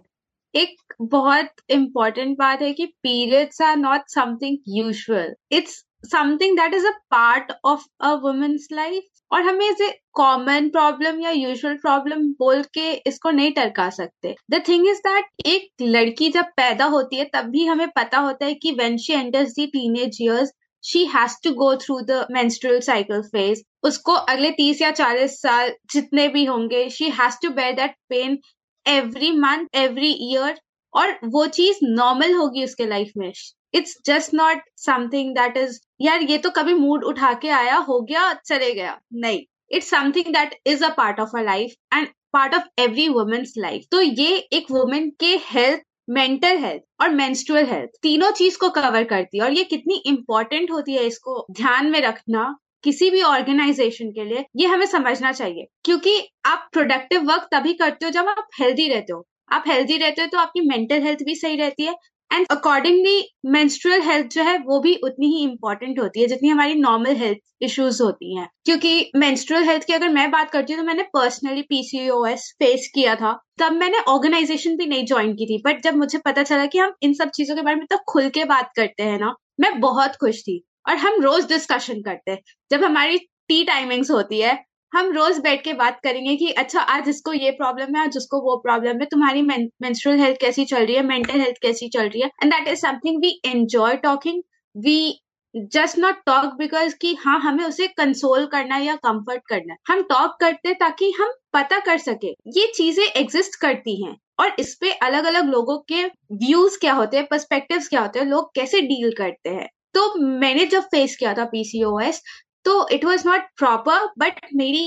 एक बहुत इम्पोर्टेंट बात है कि periods are not something usual it's something that is a part of a woman's life और हमें इसे कॉमन प्रॉब्लम या यूजुअल प्रॉब्लम बोल के इसको नहीं टरका सकते। द थिंग इज़ दैट एक लड़की जब पैदा होती है, तब भी हमें पता होता है कि when she enters the teenage years she has to go through the menstrual cycle phase उसको अगले तीस या चालीस साल जितने भी होंगे she has to bear that pain every month every year और वो चीज़ नॉर्मल होगी उसके लाइफ में। It's just not something that is यार ये तो कभी मूड उठा के आया, हो गया, चले गया। नहीं it's something that is a part of a life and part of every women's life तो ये एक वुमेन के हेल्थ मेंटल हेल्थ और मेंस्ट्रुअल हेल्थ तीनों चीज़ को कवर करती है और ये कितनी इंपॉर्टेंट होती है इसको ध्यान में रखना। किसी भी ऑर्गेनाइजेशन के लिए ये हमें समझना चाहिए, क्योंकि आप प्रोडक्टिव वर्क तभी करते हो जब आप हेल्दी रहते हो। आप हेल्दी रहते हो तो आपकी मेंटल हेल्थ भी सही रहती है एंड अकॉर्डिंगली मेंस्ट्रुअल हेल्थ जो है वो भी उतनी ही इंपॉर्टेंट होती है जितनी हमारी नॉर्मल हेल्थ इश्यूज़ होती हैं। क्योंकि मेंस्ट्रुअल हेल्थ की अगर मैं बात करती हूँ तो मैंने पर्सनली पीसीओएस फेस किया था, तब मैंने ऑर्गेनाइजेशन भी नहीं ज्वाइन की थी बट जब मुझे पता चला कि हम इन सब चीज़ों के बारे में तो खुल के बात करते हैं ना, मैं बहुत खुश थी। और हम रोज डिस्कशन करते हैं। जब हमारी टी टाइमिंग्स होती है, हम रोज बैठ के बात करेंगे कि अच्छा आज इसको ये प्रॉब्लम है, आज उसको वो प्रॉब्लम है, तुम्हारी मेंस्ट्रुअल हेल्थ कैसी चल रही है मेंटल हेल्थ कैसी चल रही है? And that is something we enjoy talking we just not talk because कि हाँ हमें उसे कंसोल करना या कंफर्ट करना हम टॉक करते ताकि हम पता कर सके, ये चीज़ें एग्जिस्ट करती हैं। और इस पे अलग अलग लोगों के व्यूज़ क्या होते हैं परस्पेक्टिव्स क्या होते हैं, लोग कैसे डील करते हैं। तो मैंने जब फेस किया था पीसीओएस तो it was not proper but मेरी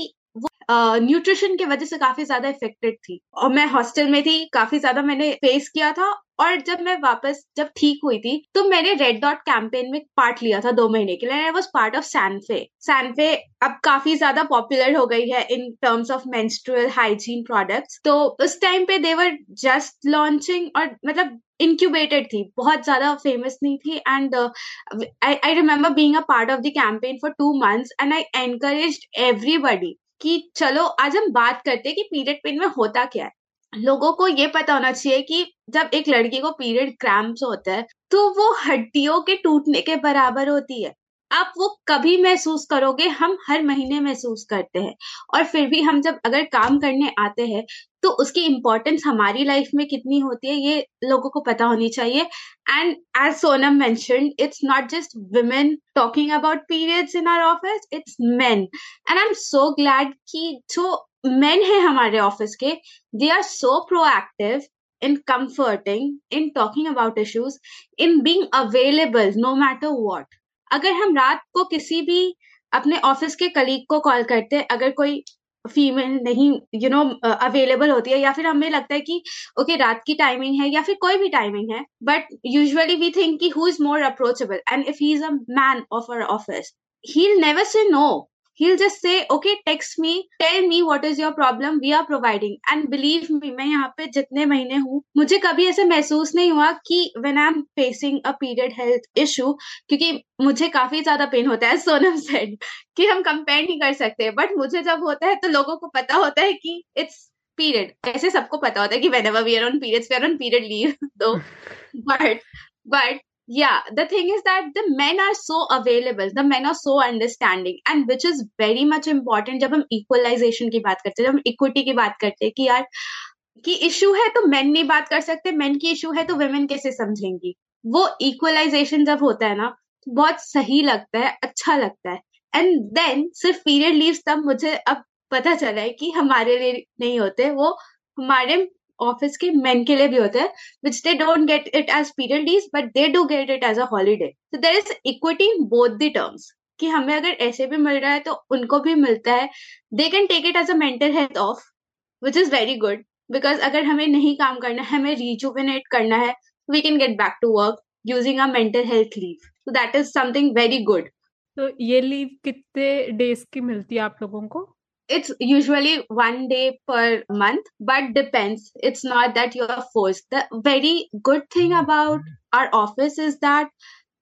न्यूट्रिशन uh, की वजह से काफ़ी ज़्यादा इफेक्टेड थी। और मैं हॉस्टल में थी काफ़ी ज़्यादा मैंने फेस किया था और जब मैं वापस जब ठीक हुई थी तो मैंने रेड डॉट कैंपेन में पार्ट लिया था दो महीने के लिए I was part of Sanfe Sanfe अब काफ़ी ज़्यादा पॉपुलर हो गई है in terms of menstrual hygiene products तो उस टाइम पे देवर जस्ट लॉन्चिंग और मतलब इंक्यूबेटेड थी बहुत ज़्यादा फ़ेमस नहीं थी and I remember being a part of the campaign for two months and I encourage everybody कि चलो, आज हम बात करते हैं कि पीरियड पेन में होता क्या है। लोगों को ये पता होना चाहिए कि जब एक लड़की को पीरियड क्रैम्प्स होता है तो वो हड्डियों के टूटने के बराबर होती है। आप वो कभी महसूस करोगे हम हर महीने महसूस करते हैं। और फिर भी हम जब अगर काम करने आते हैं तो उसकी इम्पोर्टेंस हमारी लाइफ में कितनी होती है ये लोगों को पता होनी चाहिए। And as Sonam mention it's not just women talking about periods in our office it's man and I am so glad कि जो मैन है हमारे ऑफ़िस के they are so proactive in comforting, in talking about issues, in being available no matter what. अगर हम रात को किसी भी अपने ऑफ़िस के कलीग को कॉल करते हैं अगर कोई फीमेल नहीं यू नो अवेलेबल होती है या फिर हमें लगता है कि ओके okay, रात की टाइमिंग है या फिर कोई भी टाइमिंग है बट यूजुअली वी थिंक कि who is more approachable and if he is a man of our office he never say no he'll just say okay text me tell me what is your problem we are providing. And believe me मैं यहाँ पे जितने महीने हूँ मुझे कभी ऐसे महसूस नहीं हुआ कि when I'm facing a period health issue क्योंकि मुझे काफ़ी ज़्यादा पेन होता है सोनम सेड कि हम कंपेयर नहीं कर सकते। बट मुझे जब होता है तो लोगों को पता होता है कि इट्स पीरियड ऐसे सबको पता होता है कि whenever we are on periods we are on period leave though but but yeah, the thing is that the men are so available, the men are so understanding, and which is very much important जब हम equalization की बात करते हैं, जब हम equity की बात करते हैं कि यार, कि इशू है तो मेन नहीं बात कर सकते मेन की इशू है तो वेमेन कैसे समझेंगी? वो इक्वलाइजेशन जब होता है ना, बहुत सही लगता है अच्छा लगता है। एंड देन सिर्फ़ पीरियड लीव्स तब मुझे अब पता चला है कि हमारे लिए नहीं होते, वो हमारे ऑफ़िस के मेन के लिए भी होता है which they don't get it as period leave but they do get it as a holiday so there is equity both the terms कि हमें अगर ऐसे भी मिल रहा है तो उनको भी मिलता है. They can take it as a mental health off which is very good because अगर हमें नहीं काम करना है, हमें रिजुविनेट करना है we can get back to work using a mental health leave so that is something very good तो ये लीव कितने डेज़ की मिलती है आप लोगों को? It's usually one day per month but depends. It's not that you are forced. The very good thing about our office is that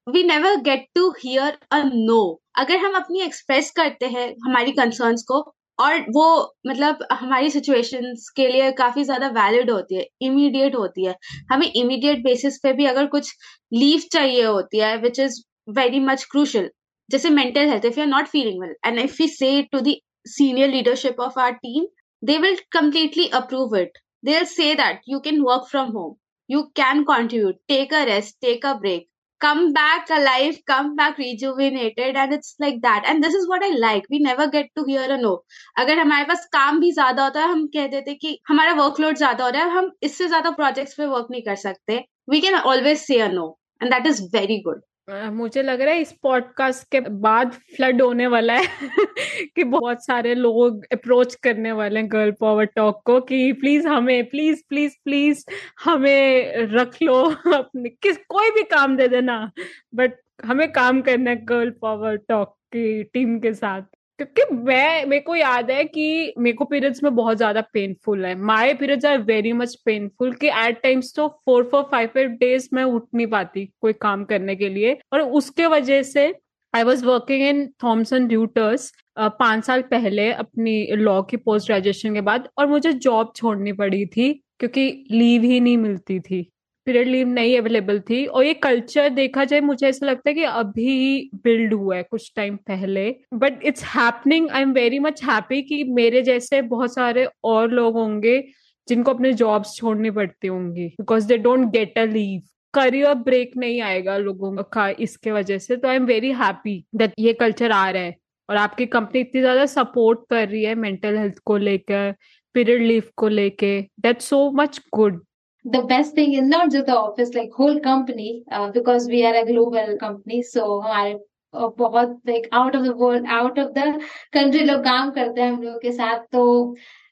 we never get to hear a no. अगर हम अपनी एक्सप्रेस करते हैं हमारी कंसर्न्स को और वो मतलब हमारी सिचुएशंस के लिए काफ़ी ज़्यादा वैलिड होती है इमीडिएट होती है। हमें इमीडिएट बेसिस पे भी अगर कुछ लीव चाहिए होती है which is very much crucial जैसे mental health if you are not feeling well and if you say to the senior leadership of our team they will completely approve it they'll say that you can work from home you can contribute take a rest take a break come back alive come back rejuvenated and it's like that and this is what i like we never get to hear a no अगर हमारे पास काम भी ज़्यादा होता है हम कह देते कि हमारा वर्कलोड ज़्यादा हो रहा है हम इससे ज़्यादा प्रोजेक्ट्स पे वर्क नहीं कर सकते we can always say a no and that is very good मुझे लग रहा है इस पॉडकास्ट के बाद फ्लड होने वाला है कि बहुत सारे लोग अप्रोच करने वाले हैं गर्ल पावर टॉक को कि प्लीज़ हमें, प्लीज़ प्लीज़ प्लीज़ हमें रख लो अपने, किस, कोई भी काम दे देना, बट हमें काम करना है गर्ल पावर टॉक की टीम के साथ। क्योंकि मैं, मेरे को याद है कि मेरे को पीरियड्स में बहुत ज़्यादा पेनफुल है। My periods are very much painful कि एट टाइम्स तो four four five five days मैं उठ नहीं पाती कोई काम करने के लिए। और उसके वजह से I was working in Thomson Reuters पाँच साल पहले अपनी लॉ की पोस्ट ग्रेजुएशन के बाद और मुझे जॉब छोड़नी पड़ी थी क्योंकि लीव ही नहीं मिलती थी। पीरियड लीव नहीं अवेलेबल थी और ये कल्चर देखा जाए, मुझे ऐसा लगता है कि अभी बिल्ड हुआ है कुछ टाइम पहले। But it's happening I am very much happy कि मेरे जैसे बहुत सारे और लोग होंगे जिनको अपने जॉब्स छोड़नी पड़ती होंगी because they don't get a leave career break नहीं आएगा लोगों का इसके वजह से। तो I am very happy that ये कल्चर आ रहा है और आपकी कंपनी इतनी ज़्यादा सपोर्ट कर रही है मेंटल हेल्थ को लेकर, पीरियड लीव को लेके। That so much good the best thing is not just the office, like whole company, uh, because we are a global company. So हमारे बहुत like out of the world, out of the country लोग काम करते हैं हम लोग के साथ तो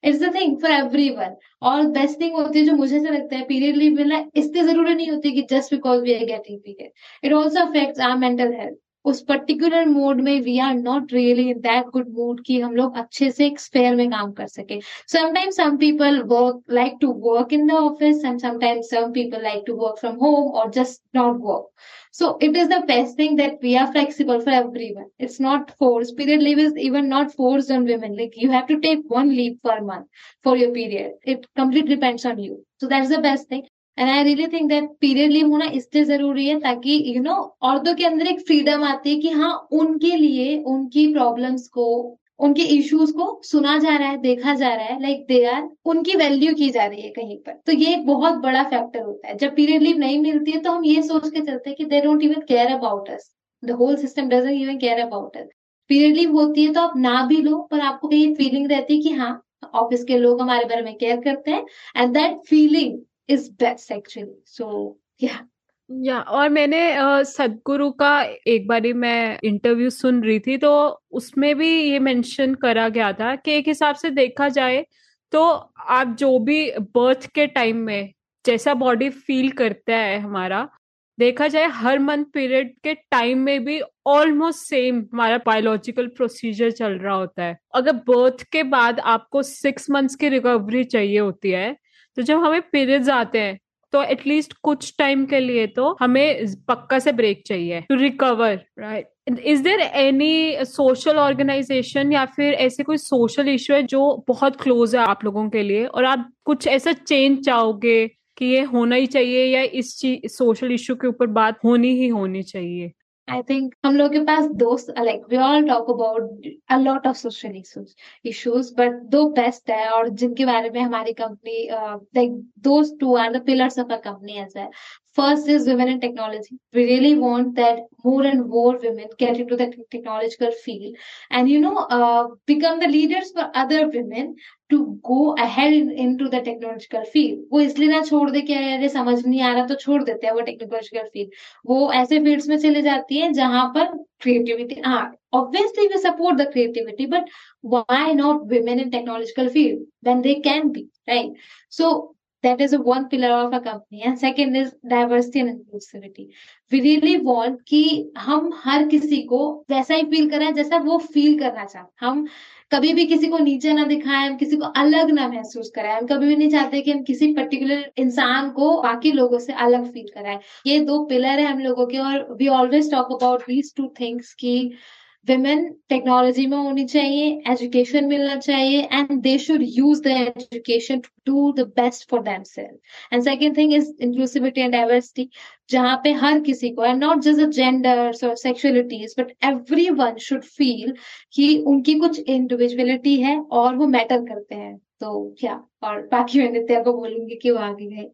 it's the thing for everyone और बेस्ट थिंग होती है जो मुझे ऐसा लगता है पीरियड लीव मिलना इससे ज़रूरी नहीं होती कि just because we are getting period it also affects our mental health उस पर्टिकुलर मोड में we are not really in that good mood कि हम लोग अच्छे से एक स्पेयर में काम कर सके। Sometimes some people work like to work in the office and sometimes some people like to work from home और just not work so it is the best thing that we are flexible for everyone it's not force period leave is even not force on women like you have to take one leave per month for your period it complete depends on you so that is the best thing and I really think that period leave होना इसलिए ज़रूरी है ताकि यू you नो know, औरतों के अंदर एक फ्रीडम आती है कि हाँ उनके लिए उनकी प्रॉब्लम्स को उनके इश्यूज़ को सुना जा रहा है देखा जा रहा है लाइक दे आर उनकी वैल्यू की जा रही है कहीं पर। तो ये एक बहुत बड़ा फैक्टर होता है। जब पीरियड लीव नहीं मिलती है तो हम ये सोच के चलते हैं कि they don't even care about us the whole system doesn't even care about us period leave होती है तो आप ना भी लो पर आपको ये फीलिंग रहती है कि हाँ ऑफ़िस के लोग हमारे बारे में केयर करते हैं and that feeling is best, actually. So, yeah. या और मैंने सदगुरु का एक बारी मैं इंटरव्यू सुन रही थी तो उसमें भी ये मेंशन करा गया था कि एक हिसाब से देखा जाए तो आप जो भी बर्थ के टाइम में जैसा बॉडी फील करता है हमारा, देखा जाए हर मंथ पीरियड के टाइम में भी ऑलमोस्ट सेम हमारा बायोलॉजिकल प्रोसीजर चल रहा होता है। अगर बर्थ के बाद आपको सिक्स मंथ्स की रिकवरी चाहिए होती है तो जब हमें पीरियड्स आते हैं तो एटलीस्ट कुछ टाइम के लिए तो हमें पक्का से ब्रेक चाहिए to recover right is there any social organisation या फिर ऐसे कोई सोशल इशू है जो बहुत क्लोज है आप लोगों के लिए? और आप कुछ ऐसा चेंज चाहोगे कि ये होना ही चाहिए या इस सोशल इशू के ऊपर बात होनी ही होनी चाहिए? आई थिंक हम लोग के पास दोस्त like we all talk about a lot of social issues issues but two best है और जिनके बारे में हमारी कंपनी लाइक दोस्त two are the pillars of a company as है। First is women in technology. We really want that more and more women get into the technological field and, you know, uh, become the leaders for other women to go ahead into the technological field वो इसलिए ना छोड़ दे कि अरे समझ नहीं आ रहा तो छोड़ देते हैं वो टेक्नोलॉजिकल फील्ड वो ऐसे फील्ड्स में चले जाती है जहां पर क्रिएटिविटी हाँ obviously we support the creativity but why not women in technological field when they can be right so that is one pillar of a company. And second is diversity and inclusivity. We really want कि हम हर किसी को वैसा ही फील करें जैसा वो फील करना चाहते हम कभी भी किसी को नीचे ना दिखाएँ, हम किसी को अलग ना महसूस कराएँ। हम कभी भी नहीं चाहते कि हम किसी पर्टिकुलर इंसान को बाकी लोगों से अलग फील कराएँ। ये दो पिलर है हम लोगों के और we always talk about these two things की women टेक्नोलॉजी में होनी चाहिए एजुकेशन मिलना चाहिए and they should use the education to do the best for themself and second thing is inclusivity and diversity जहाँ पे हर किसी को एंड नॉट जस्ट जेंडर्स और sexualities but everyone should feel कि उनकी कुछ इंडिविजुअलिटी है और वो मैटर करते हैं। तो क्या? और बाकी मैं नित्या को बोलूँगी कि वो आगे गए।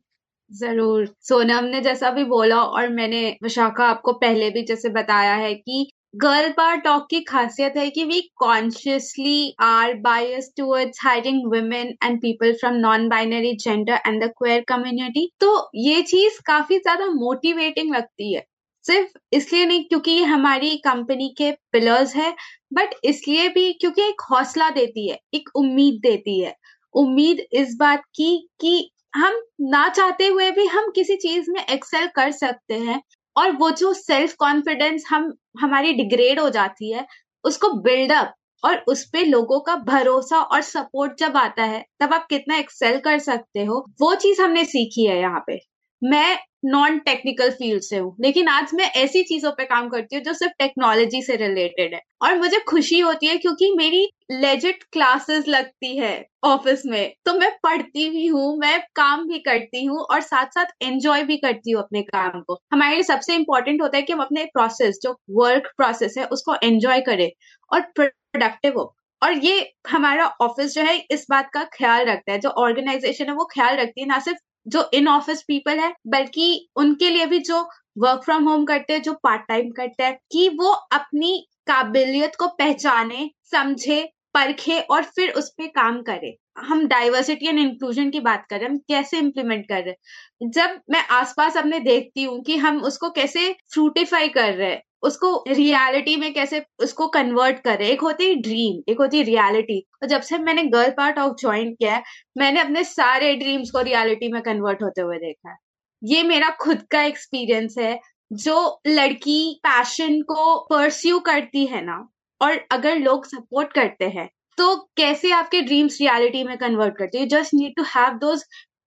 ज़रूर। सोनम ने जैसा भी बोला और मैंने विशाखा आपको पहले भी जैसे बताया है कि गर्ल पावर टॉक की खासियत है कि we consciously are bias towards hiring women and people from non binary gender and the queer community तो ये चीज़ काफ़ी ज़्यादा मोटिवेटिंग लगती है। सिर्फ़ इसलिए नहीं, क्योंकि ये हमारी कंपनी के पिलर्स है बट इसलिए भी क्योंकि एक हौसला देती है, एक उम्मीद देती है। उम्मीद इस बात की कि हम ना चाहते हुए भी हम किसी चीज़ में एक्सेल कर सकते हैं। और वो जो सेल्फ कॉन्फिडेंस हम, हमारी डिग्रेड हो जाती है, उसको बिल्डअप और उस पे लोगों का भरोसा और सपोर्ट जब आता है, तब आप कितना एक्सेल कर सकते हो, वो चीज़ हमने सीखी है यहाँ पे। मैं नॉन टेक्निकल फ़ील्ड से हूँ। लेकिन आज मैं ऐसी चीज़ों पे काम करती हूँ जो सिर्फ़ टेक्नोलॉजी से रिलेटेड है। और मुझे खुशी होती है क्योंकि मेरी लेजिट क्लासेस लगती है ऑफ़िस में। तो मैं पढ़ती भी हूँ, मैं काम भी करती हूँ और साथ साथ एंजॉय भी करती हूँ अपने काम को। हमारे लिए सबसे इंपॉर्टेंट होता है कि हम अपने प्रोसेस जो वर्क प्रोसेस है, उसको एंजॉय करें और प्रोडक्टिव हो। और ये हमारा ऑफ़िस जो है, इस बात का ख्याल रखता है। जो ऑर्गेनाइजेशन है, वो ख्याल रखती है, ना सिर्फ़ जो इन ऑफ़िस पीपल है, बल्कि उनके लिए भी जो वर्क फ्रॉम होम करते हैं, जो पार्ट टाइम करते हैं, कि वो अपनी काबिलियत को पहचाने, समझे, परखे और फिर उस पर काम करे। हम डाइवर्सिटी एंड इंक्लूजन की बात कर रहे हैं, हम कैसे इम्प्लीमेंट कर रहे हैं? जब मैं आसपास अपने देखती हूँ कि हम उसको कैसे फ्रूटिफाई कर रहे हैं उसको रियलिटी में कैसे उसको कन्वर्ट करे? एक होती है ड्रीम एक होती है रियलिटी और जब से मैंने गर्ल पार्ट ऑफ़ ज्वाइन किया है, मैंने अपने सारे ड्रीम्स को रियलिटी में कन्वर्ट होते हुए देखा है। ये मेरा खुद का एक्सपीरियंस है, जो लड़की पैशन को परस्यू करती है ना, और अगर लोग सपोर्ट करते हैं तो कैसे आपके ड्रीम्स रियलिटी में कन्वर्ट करते हैं? Just need to have those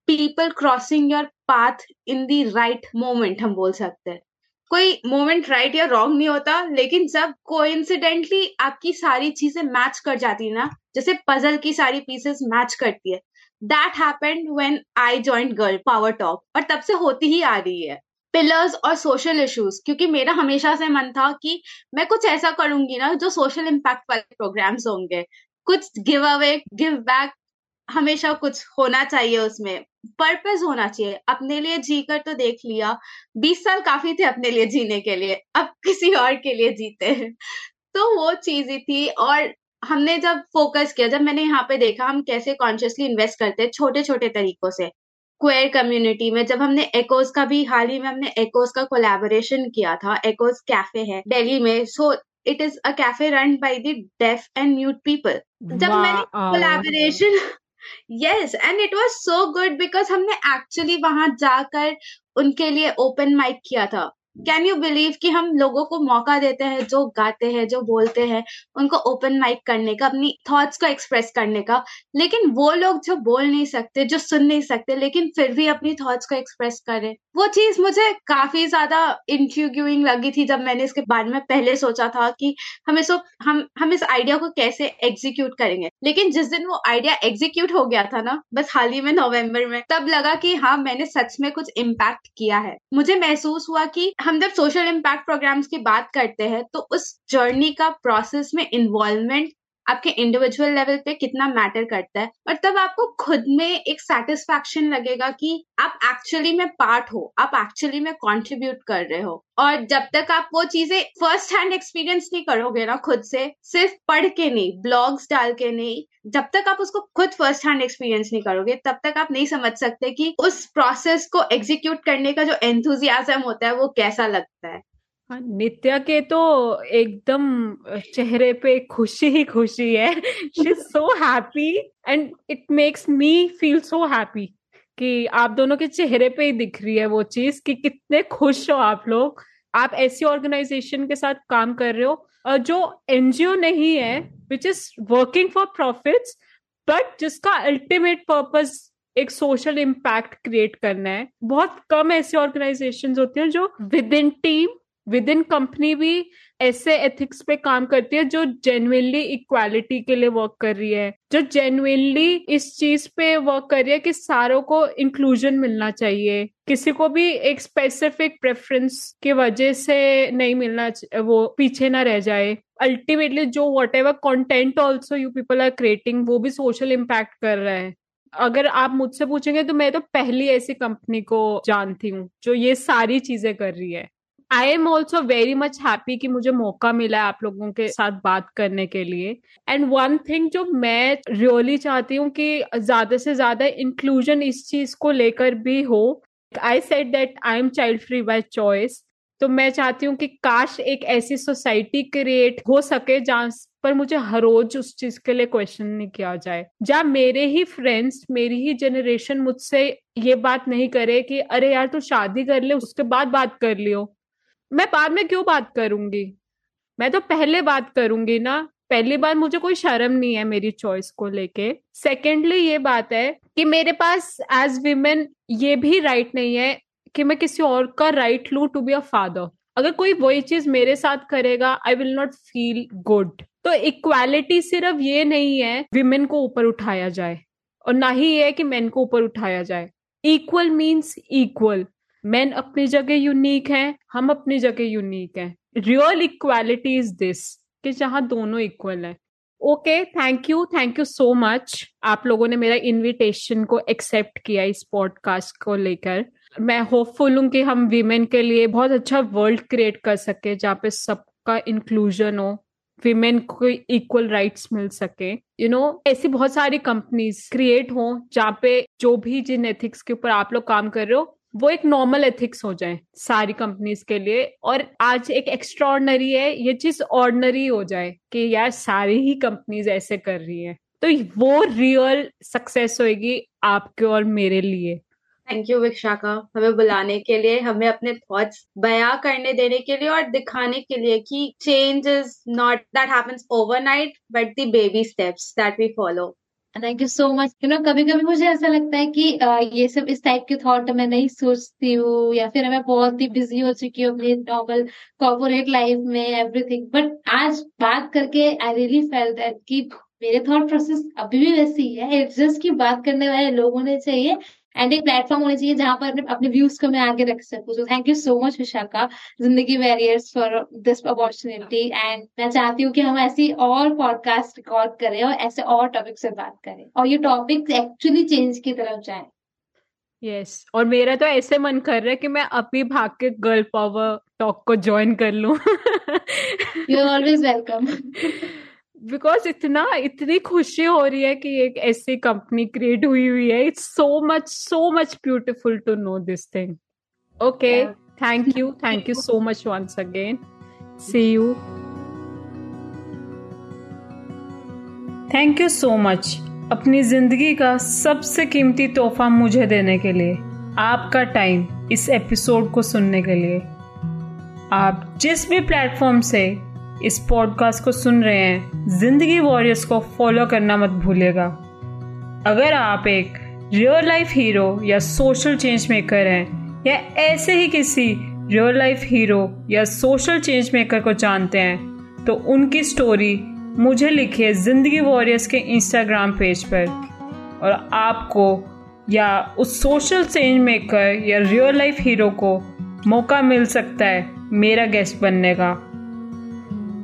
people crossing your path in the right moment हम बोल सकते हैं। कोई मोमेंट राइट या रॉन्ग नहीं होता, लेकिन जब कोइंसिडेंटली आपकी सारी चीज़ें मैच कर जाती है ना, जैसे पजल की सारी पीसेस मैच करती है that happened when I join girl power talk और तब से होती ही आ रही है। पिलर्स और सोशल इश्यूज़ क्योंकि मेरा हमेशा से मन था कि मैं कुछ ऐसा करूँगी ना, जो सोशल इम्पैक्ट वाले प्रोग्राम्स होंगे। कुछ गिव अवे गिव बैक हमेशा कुछ होना चाहिए उसमें। पर्पज होना चाहिए। अपने लिए जी कर तो देख लिया। बीस साल काफ़ी थे अपने लिए जीने के लिए। अब किसी और के लिए जीते हैं। तो वो चीज़ ही थी और हमने जब फोकस किया जब मैंने यहाँ पे देखा हम कैसे कॉन्शियसली इन्वेस्ट करते हैं छोटे छोटे तरीकों से। क्वेयर कम्युनिटी में जब हमने एकोस का भी हाल ही में हमने एकोस का कोलैबोरेशन किया था। एकोस कैफ़े है दिल्ली में। So it is a cafe run by the deaf and mute people जब मैंने collaboration yes and it was so good because हमने एक्चुअली वहाँ जाकर उनके लिए ओपन माइक किया था। कैन यू बिलीव कि हम लोगों को मौका देते हैं, जो गाते हैं, जो बोलते हैं, उनको ओपन माइक करने का, अपनी थॉट्स को एक्सप्रेस करने का। लेकिन वो लोग जो बोल नहीं सकते, जो सुन नहीं सकते, लेकिन फिर भी अपनी थॉट्स को एक्सप्रेस करें। वो चीज़ मुझे काफ़ी ज़्यादा इंट्यूग्यूइंग लगी थी जब मैंने इसके बारे में पहले सोचा था कि हम इसको हम हम इस आइडिया को कैसे एग्जीक्यूट करेंगे। लेकिन जिस दिन वो आइडिया एग्जीक्यूट हो गया था ना, बस हाल ही में नवंबर में, तब लगा कि हाँ मैंने सच में कुछ इम्पैक्ट किया है। मुझे महसूस हुआ कि हम जब सोशल इम्पैक्ट प्रोग्राम्स की बात करते हैं तो उस जर्नी का प्रोसेस में इन्वॉल्वमेंट आपके इंडिविजुअल लेवल पे कितना मैटर करता है और तब आपको खुद में एक सेटिस्फैक्शन लगेगा कि आप एक्चुअली में पार्ट हो, आप एक्चुअली में कंट्रीब्यूट कर रहे हो। और जब तक आप वो चीज़ें फ़र्स्ट हैंड एक्सपीरियंस नहीं करोगे ना खुद से, सिर्फ़ पढ़ के नहीं ब्लॉग्स डाल के नहीं, जब तक आप उसको खुद फ़र्स्ट हैंड एक्सपीरियंस नहीं करोगे, तब तक आप नहीं समझ सकते कि उस प्रोसेस को एग्जीक्यूट करने का जो एंथुजियाजम होता है वो कैसा लगता है। नित्या के तो एकदम चेहरे पे खुशी ही खुशी है। She is so happy and it makes me feel so happy कि आप दोनों के चेहरे पे ही दिख रही है वो चीज़ कि कितने खुश हो आप लोग। आप ऐसी ऑर्गेनाइजेशन के साथ काम कर रहे हो जो एनजीओ नहीं है which is working for profits but जिसका अल्टीमेट पर्पज एक सोशल इम्पैक्ट क्रिएट करना है। बहुत कम ऐसी ऑर्गेनाइजेशंस होती हैं जो within team within company भी ऐसे एथिक्स पे काम करती है, जो जेन्युइनली इक्वालिटी के लिए वर्क कर रही है, जो जेन्युइनली इस चीज़ पे वर्क कर रही है कि सारों को इंक्लूजन मिलना चाहिए। किसी को भी एक स्पेसिफिक प्रेफरेंस की वजह से नहीं मिलना वो पीछे ना रह जाए। अल्टीमेटली जो whatever content also you people are creating वो भी सोशल इम्पैक्ट कर रहा है। अगर आप मुझसे पूछेंगे तो मैं तो पहली ऐसी कंपनी को जानती हूँ, जो ये सारी चीज़ें कर रही है। I am also very much happy कि मुझे मौका मिला है आप लोगों के साथ बात करने के लिए। एंड वन थिंग जो मैं रियली really चाहती हूँ कि ज़्यादा से ज़्यादा इंक्लूजन इस चीज़ को लेकर भी हो I said that I am child free by choice तो मैं चाहती हूँ कि काश एक ऐसी सोसाइटी क्रिएट हो सके जहाँ पर मुझे हर रोज उस चीज़ के लिए क्वेश्चन नहीं किया जाए। जहाँ मेरे ही फ्रेंड्स मेरी ही जनरेशन मुझसे ये बात नहीं करे कि अरे यार तू शादी कर ले, उसके बाद बात कर लियो। मैं बाद में क्यों बात करूँगी? मैं तो पहले बात करूँगी ना। पहली बार मुझे कोई शर्म नहीं है मेरी चॉइस को लेके। सेकेंडली ये बात है कि मेरे पास एज वीमेन ये भी राइट नहीं है कि मैं किसी और का राइट लू टू बी अ फादर अगर कोई वही चीज़ मेरे साथ करेगा I will not feel good तो इक्वालिटी सिर्फ़ ये नहीं है विमेन को ऊपर उठाया जाए। और ना ही ये है कि मेन को ऊपर उठाया जाए। इक्वल मीन्स इक्वल मैन अपनी जगह यूनिक है, हम अपनी जगह यूनिक है। रियल इक्वालिटी इज़ दिस कि जहाँ दोनों इक्वल है। Okay thank you thank you so much आप लोगों ने मेरा इनविटेशन को एक्सेप्ट किया इस पॉडकास्ट को लेकर। मैं होपफुल हूँ कि हम वीमेन के लिए बहुत अच्छा वर्ल्ड क्रिएट कर सके, जहाँ पे सबका इंक्लूजन हो विमेन को इक्वल राइट्स मिल सके। यू नो ऐसी बहुत सारी कंपनीज़ क्रिएट हो, जहाँ पे जो भी जिन एथिक्स के ऊपर आप लोग काम कर रहे हो वो एक नॉर्मल एथिक्स हो जाए सारी कंपनीज़ के लिए और आज एक एक्स्ट्रॉर्डनरी है, ये चीज़ ऑर्डनरी हो जाए कि यार सारी ही कंपनीज़ ऐसे कर रही है। तो वो रियल सक्सेस होगी आपके और मेरे लिए। थैंक यू विशाखा हमें बुलाने के लिए, हमें अपने थॉट्स बयां करने देने के लिए और दिखाने के लिए कि change is not that happens overnight but the baby steps that we follow thank you so much you know कभी कभी मुझे ऐसा लगता है कि आ, ये सब इस टाइप के थॉट मैं नहीं सोचती हूँ या फिर मैं बहुत ही बिज़ी हो चुकी हूँ अपनी नॉर्मल कॉर्पोरेट लाइफ में एवरीथिंग बट आज बात करके आई रियली फेल दैट कि मेरे थॉट प्रोसेस अभी भी वैसी ही है. इट्स जस्ट की बात करने वाले लोगों ने चाहिए एंड एक प्लेटफॉर्म होना चाहिए जहाँ पर अपने अपने व्यूज़ को मैं आगे रख सकूँ। So thank you so much Vishakha Zindagi Warriors for this opportunity and मैं चाहती हूँ कि हम ऐसी और पॉडकास्ट रिकॉर्ड करें और ऐसे और टॉपिक से बात करें। और ये टॉपिक एक्चुअली चेंज की तरफ़ जाए। Yes yes. और मेरा तो ऐसे मन कर रहा है कि मैं अभी भाग के गर्ल पावर टॉक को ज्वाइन कर लूँ। You are always welcome because इतना इतनी खुशी हो रही है कि एक ऐसी कंपनी क्रिएट हुई हुई है। It's so much so much beautiful to know this thing okay thank you thank you so much once again see you thank you so much अपनी ज़िंदगी का सबसे कीमती तोहफा मुझे देने के लिए आपका टाइम इस एपिसोड को सुनने के लिए। आप जिस भी प्लेटफॉर्म से इस पॉडकास्ट को सुन रहे हैं, ज़िंदगी वॉरियर्स को फॉलो करना मत भूलेगा अगर आप एक रियल लाइफ हीरो या सोशल चेंज मेकर हैं, या ऐसे ही किसी रियल लाइफ हीरो या सोशल चेंज मेकर को जानते हैं तो उनकी स्टोरी मुझे लिखिए ज़िंदगी वॉरियर्स के इंस्टाग्राम पेज पर। और आपको या उस सोशल चेंज मेकर या रियल लाइफ हीरो को मौका मिल सकता है मेरा गेस्ट बनने का।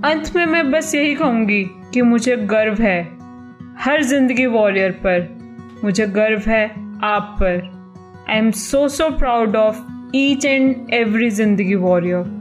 अंत में मैं बस यही कहूँगी कि मुझे गर्व है हर ज़िंदगी वॉरियर पर। मुझे गर्व है आप पर। I am so so proud of each and every Zindagi Warrior